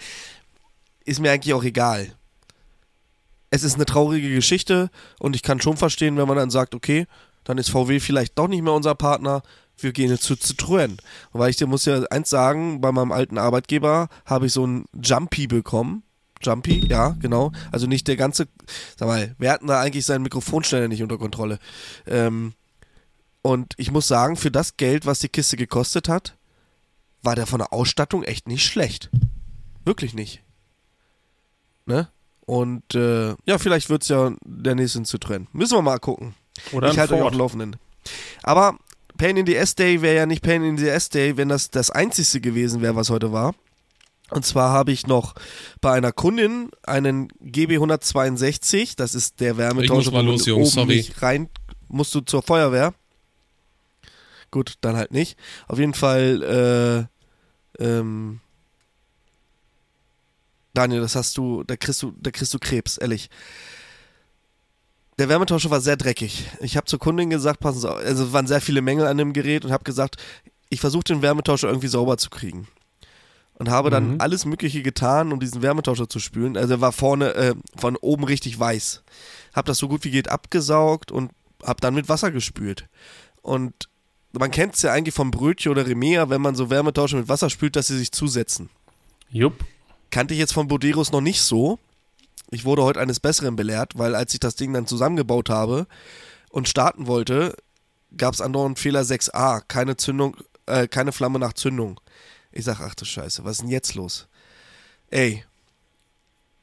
[SPEAKER 1] Ist mir eigentlich auch egal. Es ist eine traurige Geschichte und ich kann schon verstehen, wenn man dann sagt, okay, dann ist VW vielleicht doch nicht mehr unser Partner. Wir gehen jetzt zu Citroën. Weil ich dir muss ja eins sagen, bei meinem alten Arbeitgeber habe ich so ein Jumpy bekommen. Jumpy, ja, genau. Also nicht der ganze, sag mal, wir hatten da eigentlich seinen Mikrofonständer nicht unter Kontrolle. Ähm, und ich muss sagen, für das Geld, was die Kiste gekostet hat, war der von der Ausstattung echt nicht schlecht. Wirklich nicht. Ne? Und äh, ja, vielleicht wird es ja der nächste Citroën. Müssen wir mal gucken.
[SPEAKER 3] Oder
[SPEAKER 1] ich halte euch auf
[SPEAKER 3] Ford.
[SPEAKER 1] dem Laufenden. Aber Pain in the S-Day wäre ja nicht Pain in the S-Day, wenn das das einzigste gewesen wäre, was heute war. Und zwar habe ich noch bei einer Kundin einen GB162, das ist der Wärmetauscher,
[SPEAKER 2] Ich muss mal los, Jungs,
[SPEAKER 1] oben
[SPEAKER 2] sorry.
[SPEAKER 1] rein, musst du zur Feuerwehr. Gut, dann halt nicht. Auf jeden Fall, äh, ähm, Daniel, das hast du, da kriegst du, da kriegst du Krebs, ehrlich. Der Wärmetauscher war sehr dreckig. Ich habe zur Kundin gesagt, passen Sie auf, also es waren sehr viele Mängel an dem Gerät und habe gesagt, ich versuche den Wärmetauscher irgendwie sauber zu kriegen. Und habe dann
[SPEAKER 3] Mhm.
[SPEAKER 1] alles Mögliche getan, um diesen Wärmetauscher zu spülen. Also er war vorne, äh, von oben richtig weiß. Hab das so gut wie geht abgesaugt und hab dann mit Wasser gespült. Und man kennt es ja eigentlich vom Brötchen oder Remea, wenn man so Wärmetauscher mit Wasser spült, dass sie sich zusetzen.
[SPEAKER 3] Jupp.
[SPEAKER 1] Kannte ich jetzt von Boderos noch nicht so. Ich wurde heute eines Besseren belehrt, weil als ich das Ding dann zusammengebaut habe und starten wollte, gab es andauernd Fehler 6a, keine Zündung, äh, keine Flamme nach Zündung. Ich sag, ach du Scheiße, was ist denn jetzt los? Ey,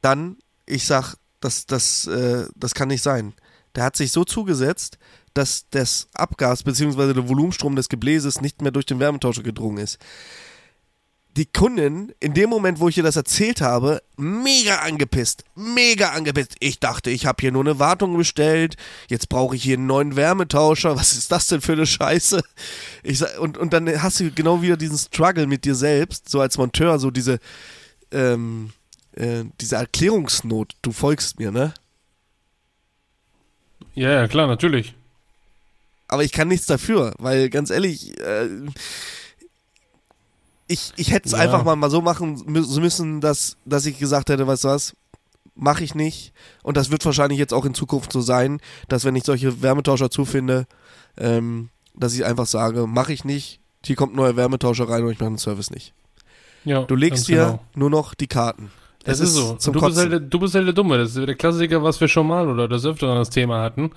[SPEAKER 1] dann, ich sag, das, das, äh, das kann nicht sein. Der hat sich so zugesetzt, dass das Abgas bzw. der Volumenstrom des Gebläses nicht mehr durch den Wärmetauscher gedrungen ist die Kundin, in dem Moment, wo ich ihr das erzählt habe, mega angepisst. Mega angepisst. Ich dachte, ich habe hier nur eine Wartung bestellt. Jetzt brauche ich hier einen neuen Wärmetauscher. Was ist das denn für eine Scheiße? Ich und, und dann hast du genau wieder diesen Struggle mit dir selbst, so als Monteur, so diese, ähm, äh, diese Erklärungsnot. Du folgst mir, ne?
[SPEAKER 3] Ja, ja, klar, natürlich.
[SPEAKER 1] aber ich kann nichts dafür, weil ganz ehrlich, äh, ich, ich hätte es
[SPEAKER 3] Ja.
[SPEAKER 1] einfach mal, mal so machen mü- müssen, dass, dass ich gesagt hätte, weißt du was, mache ich nicht. Und das wird wahrscheinlich jetzt auch in Zukunft so sein, dass wenn ich solche Wärmetauscher zufinde, ähm, dass ich einfach sage, mache ich nicht. Hier kommt ein neuer Wärmetauscher rein und ich mache den Service nicht.
[SPEAKER 3] Ja,
[SPEAKER 1] Du legst
[SPEAKER 3] ganz
[SPEAKER 1] dir
[SPEAKER 3] genau.
[SPEAKER 1] nur noch die Karten.
[SPEAKER 3] Das
[SPEAKER 1] Es
[SPEAKER 3] ist so.
[SPEAKER 1] Zum
[SPEAKER 3] du, bist halt, der- du bist halt der Dumme. Das ist der Klassiker, was wir schon mal oder das öfter das Thema hatten.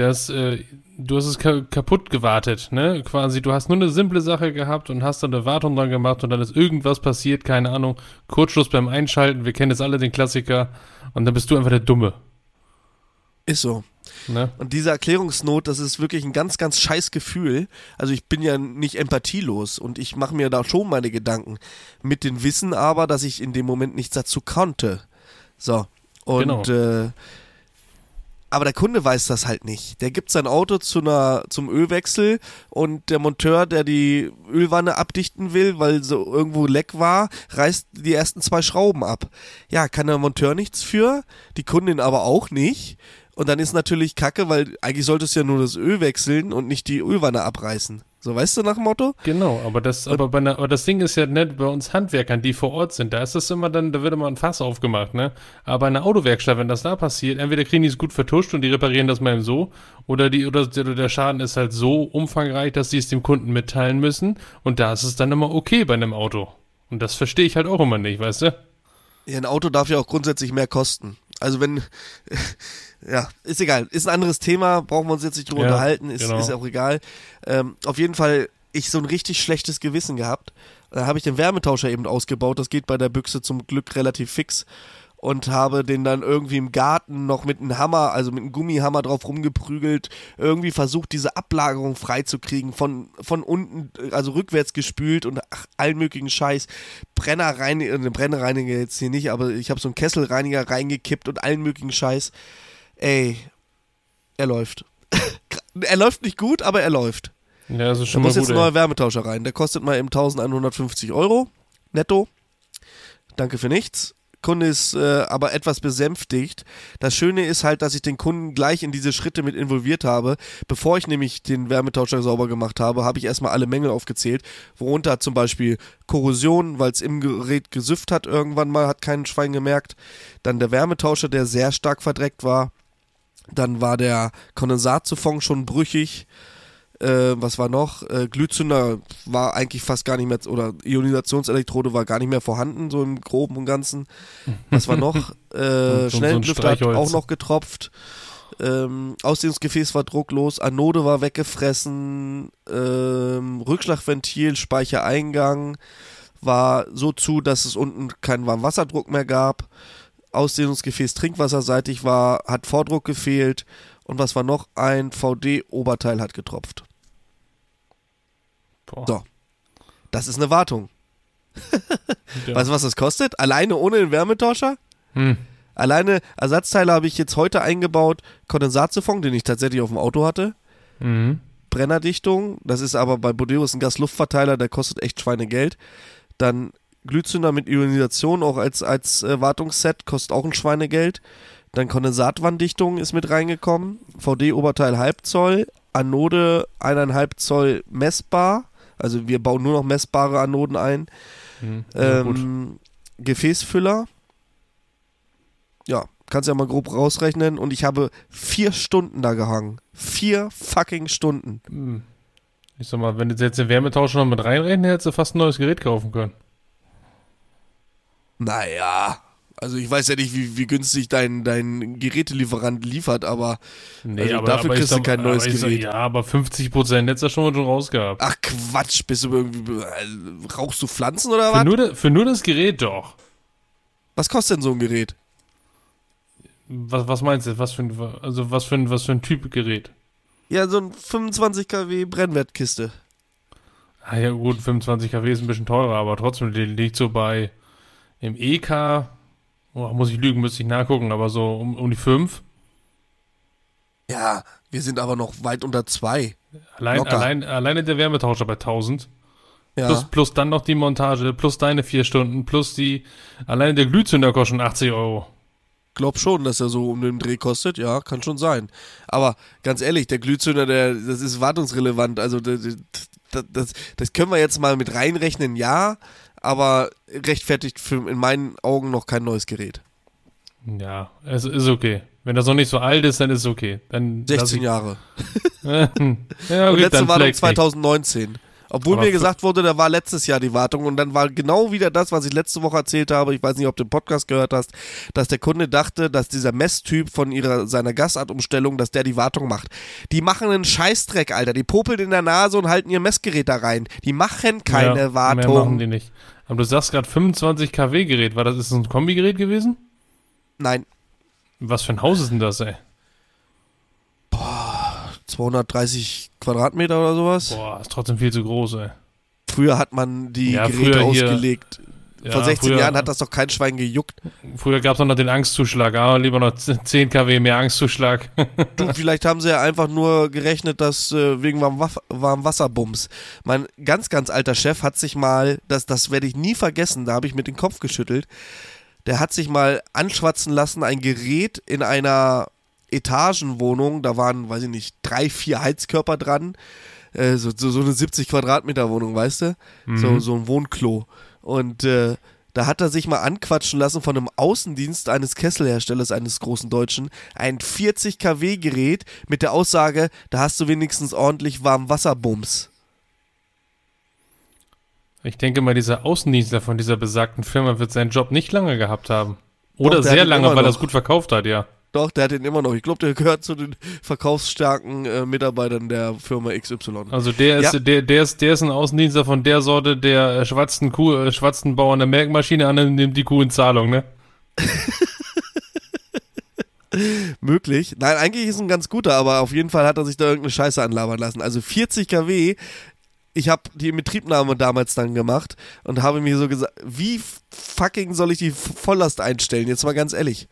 [SPEAKER 3] Das, äh, du hast es ka kaputt gewartet, ne? Quasi, du hast nur eine simple Sache gehabt und hast dann eine Wartung dran gemacht und dann ist irgendwas passiert, keine Ahnung, Kurzschluss beim Einschalten, wir kennen jetzt alle den Klassiker und dann bist du einfach der Dumme,
[SPEAKER 1] Ist so.
[SPEAKER 3] ne?
[SPEAKER 1] Und diese Erklärungsnot, das ist wirklich ein ganz, ganz scheiß Gefühl. Also ich bin ja nicht empathielos und ich mache mir da schon meine Gedanken. Mit dem Wissen aber, dass ich in dem Moment nichts dazu konnte. So. Und
[SPEAKER 3] Genau.
[SPEAKER 1] äh, aber der Kunde weiß das halt nicht. Der gibt sein Auto zu einer, zum Ölwechsel und der Monteur, der die Ölwanne abdichten will, weil so irgendwo Leck war, reißt die ersten zwei Schrauben ab. Ja, kann der Monteur nichts für, die Kundin aber auch nicht. Und dann ist natürlich Kacke, weil eigentlich solltest du ja nur das Öl wechseln und nicht die Ölwanne abreißen. So, weißt du nach dem Motto?
[SPEAKER 3] Genau, aber das, aber, bei einer, aber das Ding ist ja nicht bei uns Handwerkern, die vor Ort sind. Da ist das immer dann, da wird immer ein Fass aufgemacht, ne? Aber bei einer Autowerkstatt, wenn das da passiert, entweder kriegen die es gut vertuscht und die reparieren das mal eben so, oder die, oder der Schaden ist halt so umfangreich, dass sie es dem Kunden mitteilen müssen. Und da ist es dann immer okay bei einem Auto. Und das verstehe ich halt auch immer nicht, weißt du?
[SPEAKER 1] Ja, ein Auto darf ja auch grundsätzlich mehr kosten. Also wenn, ja, ist egal. Ist ein anderes Thema, brauchen wir uns jetzt nicht drüber
[SPEAKER 3] Ja,
[SPEAKER 1] unterhalten, ist,
[SPEAKER 3] genau.
[SPEAKER 1] ist auch egal. Ähm, auf jeden Fall, ich so ein richtig schlechtes Gewissen gehabt. Da habe ich den Wärmetauscher eben ausgebaut. Das geht bei der Büchse zum Glück relativ fix. Und habe den dann irgendwie im Garten noch mit einem Hammer, also mit einem Gummihammer drauf rumgeprügelt, irgendwie versucht, diese Ablagerung freizukriegen, von, von unten, also rückwärts gespült und ach, allen möglichen Scheiß. Brennerreiniger, äh, Brennerreiniger jetzt hier nicht, aber ich habe so einen Kesselreiniger reingekippt und allen möglichen Scheiß. Ey, er läuft. er läuft nicht gut, aber er läuft.
[SPEAKER 3] Ja, das ist
[SPEAKER 1] Da
[SPEAKER 3] schon
[SPEAKER 1] muss
[SPEAKER 3] mal
[SPEAKER 1] jetzt
[SPEAKER 3] gut.
[SPEAKER 1] ein neuer. Wärmetauscher rein. Der kostet mal eben 1150 Euro netto. Danke für nichts. Kunde ist äh, aber etwas besänftigt. Das Schöne ist halt, dass ich den Kunden gleich in diese Schritte mit involviert habe. Bevor ich nämlich den Wärmetauscher sauber gemacht habe, habe ich erstmal alle Mängel aufgezählt. Worunter zum Beispiel Korrosion, weil es im Gerät gesüfft hat irgendwann mal, hat kein Schwein gemerkt. Dann der Wärmetauscher, der sehr stark verdreckt war. Dann war der Kondensatsiphon schon brüchig. Äh, was war noch? Äh, Glühzünder war eigentlich fast gar nicht mehr, oder Ionisationselektrode war gar nicht mehr vorhanden, so im Groben und Ganzen. Was war noch?
[SPEAKER 3] so
[SPEAKER 1] Äh,
[SPEAKER 3] ein
[SPEAKER 1] Schnelllüfter hat
[SPEAKER 3] Streichholz.
[SPEAKER 1] auch noch getropft. Ähm, Ausdehnungsgefäß war drucklos, Anode war weggefressen, ähm, Rückschlagventil, Speichereingang war so zu, dass es unten keinen Warmwasserdruck mehr gab. Ausdehnungsgefäß trinkwasserseitig war, hat Vordruck gefehlt und was war noch? Ein VD-Oberteil hat getropft.
[SPEAKER 3] Boah.
[SPEAKER 1] So. Das ist eine Wartung.
[SPEAKER 3] Ja.
[SPEAKER 1] Weißt du, was das kostet? Alleine ohne den Wärmetauscher?
[SPEAKER 3] Hm.
[SPEAKER 1] Alleine Ersatzteile habe ich jetzt heute eingebaut. Kondensatsiphon, den ich tatsächlich auf dem Auto hatte.
[SPEAKER 3] Mhm.
[SPEAKER 1] Brennerdichtung, das ist aber bei Bodeus ein Gasluftverteiler, der kostet echt Schweinegeld. Dann Glühzünder mit Ionisation auch als, als äh, Wartungsset, kostet auch ein Schweinegeld. Dann Kondensatwanddichtung ist mit reingekommen. VD-Oberteil halb Zoll. Anode eineinhalb Zoll messbar. Also wir bauen nur noch messbare Anoden ein.
[SPEAKER 3] Hm. Ja.
[SPEAKER 1] Ähm, Gefäßfüller. Ja, kannst ja mal grob rausrechnen. Und ich habe vier Stunden da gehangen. Vier fucking Stunden.
[SPEAKER 3] Hm. Ich sag mal, wenn du jetzt den Wärmetauscher noch mit reinrechnen, hättest du fast ein neues Gerät kaufen können.
[SPEAKER 1] Naja. Also ich weiß ja nicht, wie, wie günstig dein, dein Gerätelieferant liefert, aber Also dafür
[SPEAKER 3] ich
[SPEAKER 1] kriegst du kein neues
[SPEAKER 3] aber ich sag,
[SPEAKER 1] Gerät.
[SPEAKER 3] Ja, aber 50 Prozent hättest du schon, schon rausgehabt.
[SPEAKER 1] ach Quatsch, bist du irgendwie, äh, rauchst du Pflanzen oder
[SPEAKER 3] Für
[SPEAKER 1] was?
[SPEAKER 3] da- für nur das Gerät doch.
[SPEAKER 1] Was kostet denn so ein Gerät?
[SPEAKER 3] Was, was meinst du? Was für ein, also was für ein, was für ein Typ Gerät?
[SPEAKER 1] Ja, so ein 25 kW Brennwertkiste.
[SPEAKER 3] Ah ja gut, 25 kW ist ein bisschen teurer, aber trotzdem, liegt so bei im EK, oh, muss ich lügen, müsste ich nachgucken, aber so um, um die 5.
[SPEAKER 1] Ja, wir sind aber noch weit unter zwei.
[SPEAKER 3] Allein,
[SPEAKER 1] Locker.
[SPEAKER 3] allein, alleine der Wärmetauscher bei 1000.
[SPEAKER 1] Ja.
[SPEAKER 3] Plus, plus dann noch die Montage, plus deine vier Stunden, plus die, alleine der Glühzünder kostet schon 80 Euro.
[SPEAKER 1] glaub schon, dass er so um den Dreh kostet. Ja, kann schon sein. Aber ganz ehrlich, der Glühzünder, der, das ist wartungsrelevant. Also das, das, das können wir jetzt mal mit reinrechnen, ja. Aber rechtfertigt für, in meinen Augen noch kein neues Gerät.
[SPEAKER 3] Ja, es ist okay. Wenn das noch nicht so alt ist, dann ist es okay. Dann lass
[SPEAKER 1] 16
[SPEAKER 3] ich-
[SPEAKER 1] Jahre.
[SPEAKER 3] ja,
[SPEAKER 1] Und
[SPEAKER 3] gut,
[SPEAKER 1] letzte
[SPEAKER 3] dann
[SPEAKER 1] Wartung
[SPEAKER 3] vielleicht nicht.
[SPEAKER 1] 2019. Obwohl
[SPEAKER 3] Aber
[SPEAKER 1] mir gesagt wurde, da war letztes Jahr die Wartung und dann war genau wieder das, was ich letzte Woche erzählt habe. Ich weiß nicht, ob du den Podcast gehört hast, dass der Kunde dachte, dass dieser Messtyp von ihrer, seiner Gasartumstellung, dass der die Wartung macht. Die machen einen Scheißdreck, Alter. Die popeln in der Nase und halten ihr Messgerät da rein. Die machen keine
[SPEAKER 3] ja, Mehr
[SPEAKER 1] Wartung.
[SPEAKER 3] machen die nicht. Aber du sagst gerade 25 kW Gerät. War das ist das ein Kombigerät gewesen?
[SPEAKER 1] Nein,
[SPEAKER 3] Was für ein Haus ist denn das, ey?
[SPEAKER 1] 230 Quadratmeter oder sowas.
[SPEAKER 3] Boah, ist trotzdem viel zu groß, ey.
[SPEAKER 1] Früher hat man die
[SPEAKER 3] Ja,
[SPEAKER 1] Geräte ausgelegt.
[SPEAKER 3] Ja,
[SPEAKER 1] Vor 16
[SPEAKER 3] früher,
[SPEAKER 1] Jahren hat das doch kein Schwein gejuckt.
[SPEAKER 3] Früher gab es noch den Angstzuschlag. Ah, lieber noch 10 kW mehr Angstzuschlag.
[SPEAKER 1] Du, vielleicht haben sie ja einfach nur gerechnet, dass äh, wegen warm, Waff- warm Wasserbums. Mein ganz, ganz alter Chef hat sich mal, das, das werde ich nie vergessen, da habe ich mit dem Kopf geschüttelt, der hat sich mal anschwatzen lassen, ein Gerät in einer Etagenwohnung, da waren, weiß ich nicht, drei, vier Heizkörper dran, äh, so, so, so eine 70 Quadratmeter Wohnung, weißt du? So,
[SPEAKER 3] Mhm.
[SPEAKER 1] so ein Wohnklo. Und äh, da hat er sich mal anquatschen lassen von einem Außendienst eines Kesselherstellers, eines großen Deutschen, ein 40 kW Gerät mit der Aussage, da hast du wenigstens ordentlich warm Wasserbums.
[SPEAKER 3] Ich denke mal, dieser Außendienstler von dieser besagten Firma wird seinen Job nicht lange gehabt haben. Oder
[SPEAKER 1] Doch,
[SPEAKER 3] sehr lange, weil er es gut verkauft hat, ja.
[SPEAKER 1] Doch, der hat den immer noch. Ich glaube, der gehört zu den verkaufsstarken äh, Mitarbeitern der Firma XY.
[SPEAKER 3] Also der ist,
[SPEAKER 1] Ja.
[SPEAKER 3] der, der ist, der ist ein Außendienstler von der Sorte, der äh, schwatzen Kuh, äh, schwatzen Bauer eine Melkmaschine an und nimmt die Kuh in Zahlung, ne?
[SPEAKER 1] Möglich. Nein, eigentlich ist ein ganz guter, aber auf jeden Fall hat er sich da irgendeine Scheiße anlabern lassen. Also 40 kW. Ich habe die Inbetriebnahme damals dann gemacht und habe mir so gesagt, wie fucking soll ich die Volllast einstellen? Jetzt mal ganz ehrlich.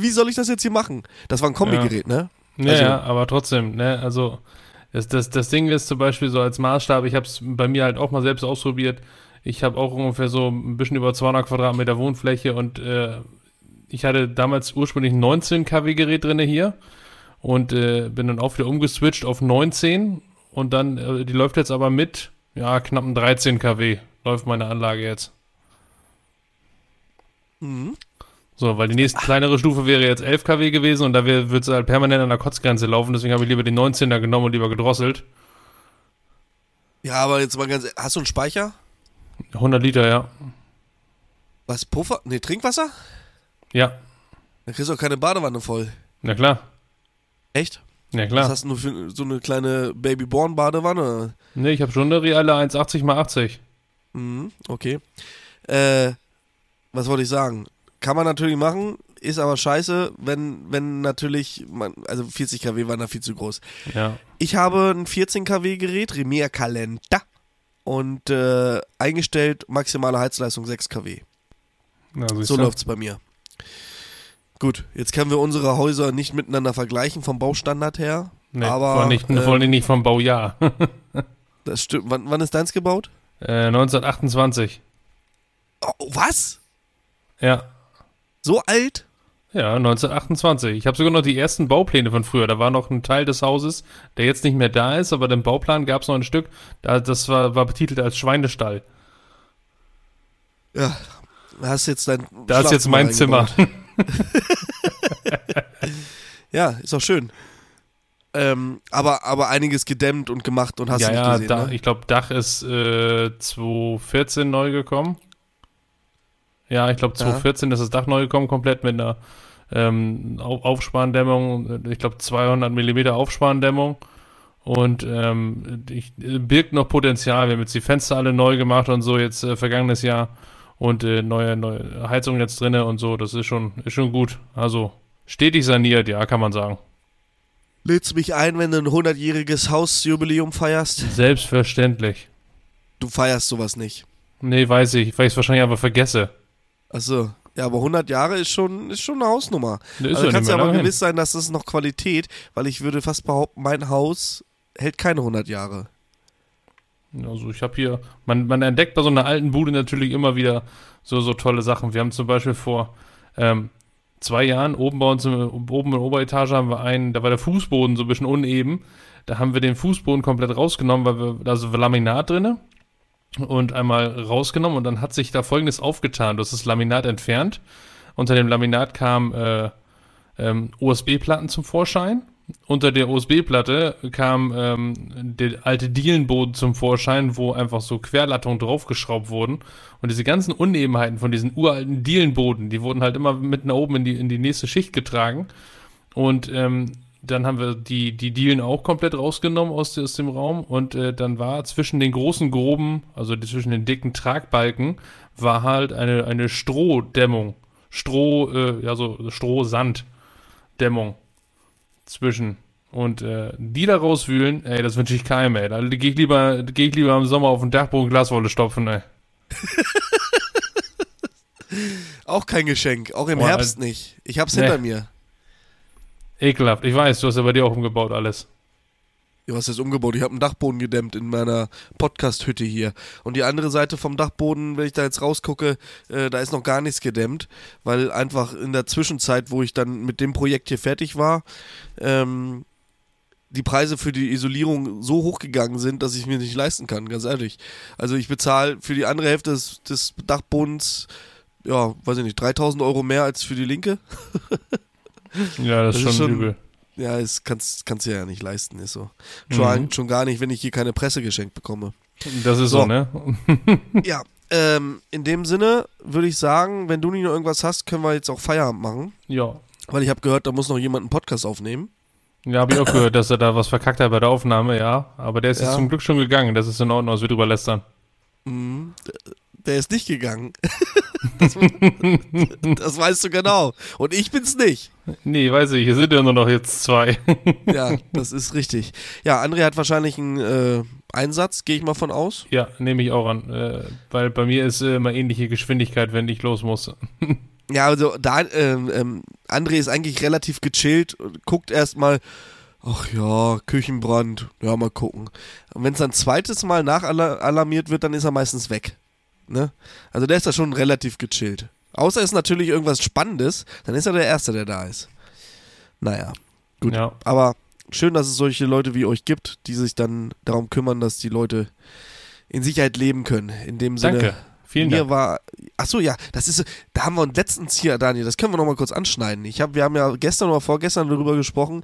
[SPEAKER 1] Wie soll ich das jetzt hier machen? Das war ein Kombigerät, ne?
[SPEAKER 3] Ja,
[SPEAKER 1] Also-
[SPEAKER 3] ja, aber trotzdem, ne, also das, das, das Ding ist zum Beispiel so als Maßstab, ich habe es bei mir halt auch mal selbst ausprobiert. Ich habe auch ungefähr so ein bisschen über 200 Quadratmeter Wohnfläche und äh, ich hatte damals ursprünglich ein 19 kW Gerät drinne hier und äh, bin dann auch wieder umgeswitcht auf 19 und dann, äh, die läuft jetzt aber mit, ja, knappen 13 kW läuft meine Anlage jetzt.
[SPEAKER 1] Mhm.
[SPEAKER 3] So, weil die nächste kleinere Stufe wäre jetzt 11 kW gewesen und da wird sie halt permanent an der Kotzgrenze laufen, deswegen habe ich lieber den 19er genommen und lieber gedrosselt.
[SPEAKER 1] Ja, aber jetzt mal ganz ehrlich, hast du einen Speicher?
[SPEAKER 3] 100 Liter, ja.
[SPEAKER 1] Was, Puffer? Nee, Trinkwasser?
[SPEAKER 3] Ja,
[SPEAKER 1] Dann kriegst du auch keine Badewanne voll.
[SPEAKER 3] na klar.
[SPEAKER 1] Echt? Was
[SPEAKER 3] klar.
[SPEAKER 1] hast du nur für so eine kleine Babyborn-Badewanne?
[SPEAKER 3] Nee, ich habe schon eine reale 1,80 mal 80.
[SPEAKER 1] Mhm, okay. Äh, was wollte ich sagen? Kann man natürlich machen, ist aber scheiße, wenn, wenn natürlich, man, also 40 kW waren da viel zu groß.
[SPEAKER 3] Ja.
[SPEAKER 1] Ich habe ein 14 kW Gerät, Remea Calenta, und äh, eingestellt maximale Heizleistung 6 kW.
[SPEAKER 3] Na,
[SPEAKER 1] So läuft's bei mir. Gut, jetzt können wir unsere Häuser nicht miteinander vergleichen vom Baustandard her.
[SPEAKER 3] Nee,
[SPEAKER 1] aber,
[SPEAKER 3] vor, allem nicht,
[SPEAKER 1] ähm,
[SPEAKER 3] vor allem nicht vom Baujahr.
[SPEAKER 1] Das stimmt. Wann, wann ist deins gebaut?
[SPEAKER 3] äh, 1928.
[SPEAKER 1] Oh, was?
[SPEAKER 3] Ja.
[SPEAKER 1] So alt?
[SPEAKER 3] Ja, 1928. Ich habe sogar noch die ersten Baupläne von früher. Da war noch ein Teil des Hauses, der jetzt nicht mehr da ist, aber den Bauplan gab es noch ein Stück. Da, das war, war betitelt als Schweinestall.
[SPEAKER 1] Ja. Hast jetzt dein
[SPEAKER 3] Da ist jetzt mein Zimmer.
[SPEAKER 1] Ja, ist auch schön. Ähm, aber, aber einiges gedämmt und gemacht und hast
[SPEAKER 3] ja,
[SPEAKER 1] du nicht
[SPEAKER 3] ja,
[SPEAKER 1] gesehen,
[SPEAKER 3] da,
[SPEAKER 1] ne?
[SPEAKER 3] ich glaube, Dach ist äh, 2014 neu gekommen. Ja, ich glaube,
[SPEAKER 1] Ja.
[SPEAKER 3] 2014 ist das Dach neu gekommen, komplett mit einer ähm, Au- Aufsparendämmung. Ich glaube, 200 Millimeter Aufsparendämmung. Und ähm, ich, äh, birgt noch Potenzial. Wir haben jetzt die Fenster alle neu gemacht und so, jetzt äh, vergangenes Jahr. Und äh, neue, neue Heizung jetzt drinne und so. Das ist schon, ist schon gut. Also stetig saniert, ja, kann man sagen.
[SPEAKER 1] Lädst du mich ein, wenn du ein 100-jähriges Hausjubiläum feierst?
[SPEAKER 3] Selbstverständlich.
[SPEAKER 1] Du feierst sowas nicht.
[SPEAKER 3] Nee, weiß ich, weil ich es wahrscheinlich aber vergesse.
[SPEAKER 1] Achso. Ja, aber 100 Jahre ist schon, ist schon eine Hausnummer.
[SPEAKER 3] Ist
[SPEAKER 1] also
[SPEAKER 3] ja
[SPEAKER 1] kannst
[SPEAKER 3] mehr
[SPEAKER 1] aber gewiss sein, dass das noch Qualität, weil ich würde fast behaupten, mein Haus hält keine 100 Jahre.
[SPEAKER 3] Also ich habe hier, man, man entdeckt bei so einer alten Bude natürlich immer wieder so, so tolle Sachen. Wir haben zum Beispiel vor ähm, zwei Jahren oben bei uns, im, oben in der Oberetage haben wir einen, da war der Fußboden so ein bisschen uneben. Da haben wir den Fußboden komplett rausgenommen, weil wir, da war Laminat drinne und einmal rausgenommen und dann hat sich da folgendes aufgetan. Du hast das Laminat entfernt Unter dem Laminat kamen äh, ähm, USB-Platten zum Vorschein. Unter der USB-Platte kam ähm, der alte Dielenboden zum Vorschein, wo einfach so Querlattungen draufgeschraubt wurden. Und diese ganzen Unebenheiten von diesen uralten Dielenboden, die wurden halt immer mit nach oben in die, in die nächste Schicht getragen. Und ähm, dann haben wir die, die Dielen auch komplett rausgenommen aus, aus dem Raum und äh, dann war zwischen den großen groben, also zwischen den dicken Tragbalken, war halt eine, eine Strohdämmung. Stroh, äh, ja so Strohsanddämmung zwischen. Und äh, die da rauswühlen, ey, das wünsche ich keinem, ey. Da gehe ich, lieber, geh ich lieber im Sommer auf den Dachboden Glaswolle stopfen, ey.
[SPEAKER 1] Auch kein Geschenk, auch im
[SPEAKER 3] Boah,
[SPEAKER 1] Herbst
[SPEAKER 3] also-
[SPEAKER 1] nicht. Ich hab's
[SPEAKER 3] Nee.
[SPEAKER 1] hinter mir.
[SPEAKER 3] Ekelhaft. Ich weiß, du hast ja bei dir auch umgebaut alles.
[SPEAKER 1] Ja, was ist umgebaut? Ich habe einen Dachboden gedämmt in meiner Podcast-Hütte hier. Und die andere Seite vom Dachboden, wenn ich da jetzt rausgucke, äh, da ist noch gar nichts gedämmt, weil einfach in der Zwischenzeit, wo ich dann mit dem Projekt hier fertig war, ähm, die Preise für die Isolierung so hochgegangen sind, dass ich mir nicht leisten kann, ganz ehrlich. Also ich bezahle für die andere Hälfte des, des Dachbodens, ja, weiß ich nicht, 3000 Euro mehr als für die linke.
[SPEAKER 3] Ja, das,
[SPEAKER 1] Das
[SPEAKER 3] ist schon- übel.
[SPEAKER 1] Ja, das kannst, kannst du ja nicht leisten, ist so. Schon,
[SPEAKER 3] Mhm.
[SPEAKER 1] schon gar nicht, wenn ich hier keine Presse geschenkt bekomme.
[SPEAKER 3] Das ist so,
[SPEAKER 1] So.
[SPEAKER 3] ne?
[SPEAKER 1] Ja, ähm, in dem Sinne würde ich sagen, wenn du nicht noch irgendwas hast, können wir jetzt auch Feierabend machen.
[SPEAKER 3] Ja.
[SPEAKER 1] Weil ich habe gehört, da muss noch jemand einen Podcast aufnehmen.
[SPEAKER 3] Ja, habe ich auch gehört, dass er da was verkackt hat bei der Aufnahme, ja. Aber der ist
[SPEAKER 1] Ja.
[SPEAKER 3] jetzt zum Glück schon gegangen. Das ist in Ordnung, als wir drüber lästern.
[SPEAKER 1] Mhm. Der ist nicht gegangen. das, das weißt du genau. Und ich bin's nicht.
[SPEAKER 3] Nee, weiß ich, hier sind ja nur noch jetzt zwei.
[SPEAKER 1] Ja, das ist richtig. Ja, André hat wahrscheinlich einen äh, Einsatz, gehe ich mal von aus.
[SPEAKER 3] ja, nehme ich auch an. Äh, weil bei mir ist äh, immer ähnliche Geschwindigkeit, wenn ich los muss.
[SPEAKER 1] Ja, also da, ähm, ähm, André ist eigentlich relativ gechillt und guckt erstmal, ach ja, Küchenbrand, ja, mal gucken. Und wenn es dann zweites Mal nachalarmiert wird, dann ist er meistens weg. Ne? Also der ist da schon relativ gechillt. Außer es ist natürlich irgendwas Spannendes, dann ist er der Erste, der da ist. Naja, Gut.
[SPEAKER 3] Ja.
[SPEAKER 1] aber schön, dass es solche Leute wie euch gibt, die sich dann darum kümmern, dass die Leute in Sicherheit leben können. In dem Sinne,
[SPEAKER 3] Danke. Vielen
[SPEAKER 1] mir
[SPEAKER 3] Dank.
[SPEAKER 1] war, ach so, ja, das ist, so- da haben wir uns letztens hier, Daniel, das können wir noch mal kurz anschneiden. Ich hab, wir haben ja gestern oder vorgestern darüber gesprochen.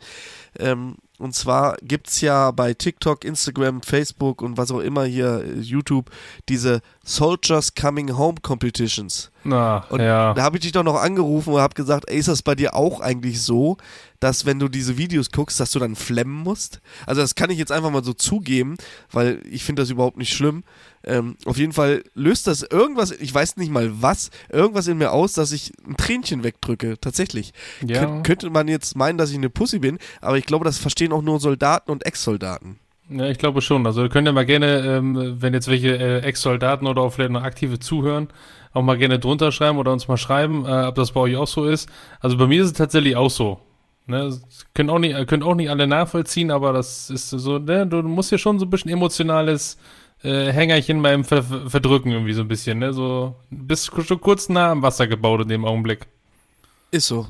[SPEAKER 1] Ähm, und zwar gibt's ja bei TikTok, Instagram, Facebook und was auch immer hier, äh, YouTube, diese Soldiers Coming Home Competitions.
[SPEAKER 3] Na,
[SPEAKER 1] Und
[SPEAKER 3] ja.
[SPEAKER 1] Da habe ich dich doch noch angerufen und habe gesagt, ey, ist das bei dir auch eigentlich so, dass wenn du diese Videos guckst, dass du dann flemmen musst? Also das kann ich jetzt einfach mal so zugeben, weil ich finde das überhaupt nicht schlimm. Ähm, auf jeden Fall löst das irgendwas, ich weiß nicht mal was, irgendwas in mir aus, dass ich ein Tränchen wegdrücke, tatsächlich.
[SPEAKER 3] Ja.
[SPEAKER 1] Kön könnte man jetzt meinen, dass ich eine Pussy bin, aber ich glaube, das verstehen auch nur Soldaten und Ex-Soldaten.
[SPEAKER 3] Ja, ich glaube schon. Also könnt ihr mal gerne, ähm, wenn jetzt welche äh, Ex-Soldaten oder auch vielleicht noch aktive zuhören, auch mal gerne drunter schreiben oder uns mal schreiben, äh, ob das bei euch auch so ist. Also bei mir ist es tatsächlich auch so. Ne, können auch nicht, können auch nicht alle nachvollziehen, aber das ist so, ne, du musst ja schon so ein bisschen emotionales äh, Hängerchen beim Ver- Verdrücken irgendwie so ein bisschen, ne, so bist schon kurz nah am Wasser gebaut in dem Augenblick.
[SPEAKER 1] Ist so.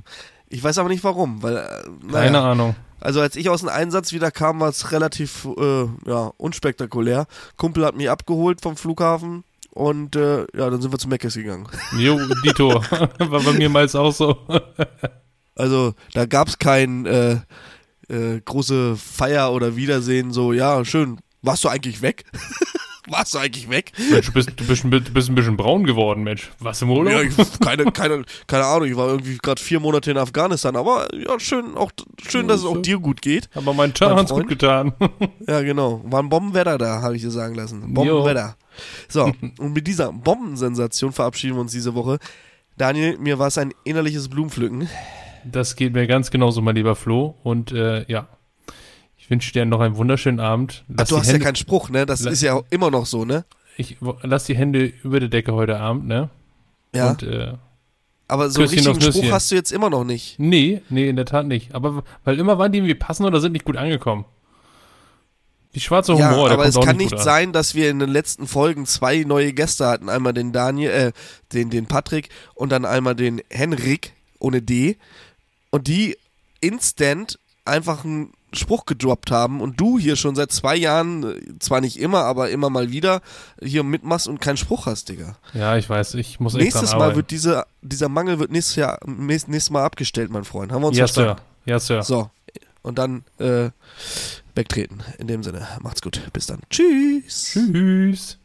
[SPEAKER 1] Ich weiß aber nicht warum, weil, äh,
[SPEAKER 3] Keine
[SPEAKER 1] naja,
[SPEAKER 3] Ahnung.
[SPEAKER 1] Also als ich aus dem Einsatz wieder kam, war es relativ äh, ja, unspektakulär. Kumpel hat mich abgeholt vom Flughafen und äh, ja, dann sind wir zu Meckes gegangen.
[SPEAKER 3] Jo, Dito. War bei mir meist auch so.
[SPEAKER 1] Also da gab es kein äh, äh, große Feier oder Wiedersehen, so, ja, schön, warst du eigentlich weg? warst du eigentlich weg?
[SPEAKER 3] Mensch, du bist, du bist, du bist ein bisschen braun geworden, Mensch. Was im Urlaub?
[SPEAKER 1] Ja, ich, keine, keine, keine Ahnung, ich war irgendwie gerade vier Monate in Afghanistan, aber ja, schön, auch schön, dass es auch dir gut geht.
[SPEAKER 3] Aber mein Turn
[SPEAKER 1] Mein
[SPEAKER 3] hat's gut getan.
[SPEAKER 1] Ja, genau. War ein Bombenwetter da, habe ich dir sagen lassen. Bombenwetter. So, und mit dieser Bombensensation verabschieden wir uns diese Woche. Daniel, mir war es ein innerliches Blumenpflücken.
[SPEAKER 3] Das geht mir ganz genauso, mein lieber Flo. Und äh, ja, wünsche dir noch einen wunderschönen Abend.
[SPEAKER 1] Ach, du hast ja
[SPEAKER 3] Hände,
[SPEAKER 1] keinen Spruch, ne? Das ist ja immer noch so, ne?
[SPEAKER 3] ich lass die Hände über der Decke heute Abend, ne?
[SPEAKER 1] Ja.
[SPEAKER 3] Und äh,
[SPEAKER 1] aber so einen
[SPEAKER 3] Küsschen
[SPEAKER 1] richtigen
[SPEAKER 3] auf
[SPEAKER 1] Spruch hast du jetzt immer noch nicht.
[SPEAKER 3] nee, nee, in der Tat nicht. Aber weil immer waren die irgendwie passend oder sind nicht gut angekommen. Die schwarze
[SPEAKER 1] ja,
[SPEAKER 3] Humor, der
[SPEAKER 1] aber
[SPEAKER 3] kommt
[SPEAKER 1] es
[SPEAKER 3] auch
[SPEAKER 1] kann
[SPEAKER 3] nicht
[SPEAKER 1] nicht sein, dass wir in den letzten Folgen zwei neue Gäste hatten. Einmal den Daniel, äh, den, den Patrick und dann einmal den Henrik ohne D. Und die instant einfach einen Spruch gedroppt haben und du hier schon seit zwei Jahren, äh, zwar nicht immer, aber immer mal wieder hier mitmachst und keinen Spruch hast, Digga.
[SPEAKER 3] Ja, ich weiß, ich muss echt
[SPEAKER 1] Nächstes Mal wird dieser, dieser Mangel wird nächstes Jahr, nächstes nächstes Mal abgestellt, mein Freund. Haben wir uns
[SPEAKER 3] Ja,
[SPEAKER 1] verstanden?
[SPEAKER 3] Sir. Ja, Sir.
[SPEAKER 1] So. Und dann äh, wegtreten. In dem Sinne. Macht's gut. Bis dann. Tschüss.
[SPEAKER 3] Tschüss.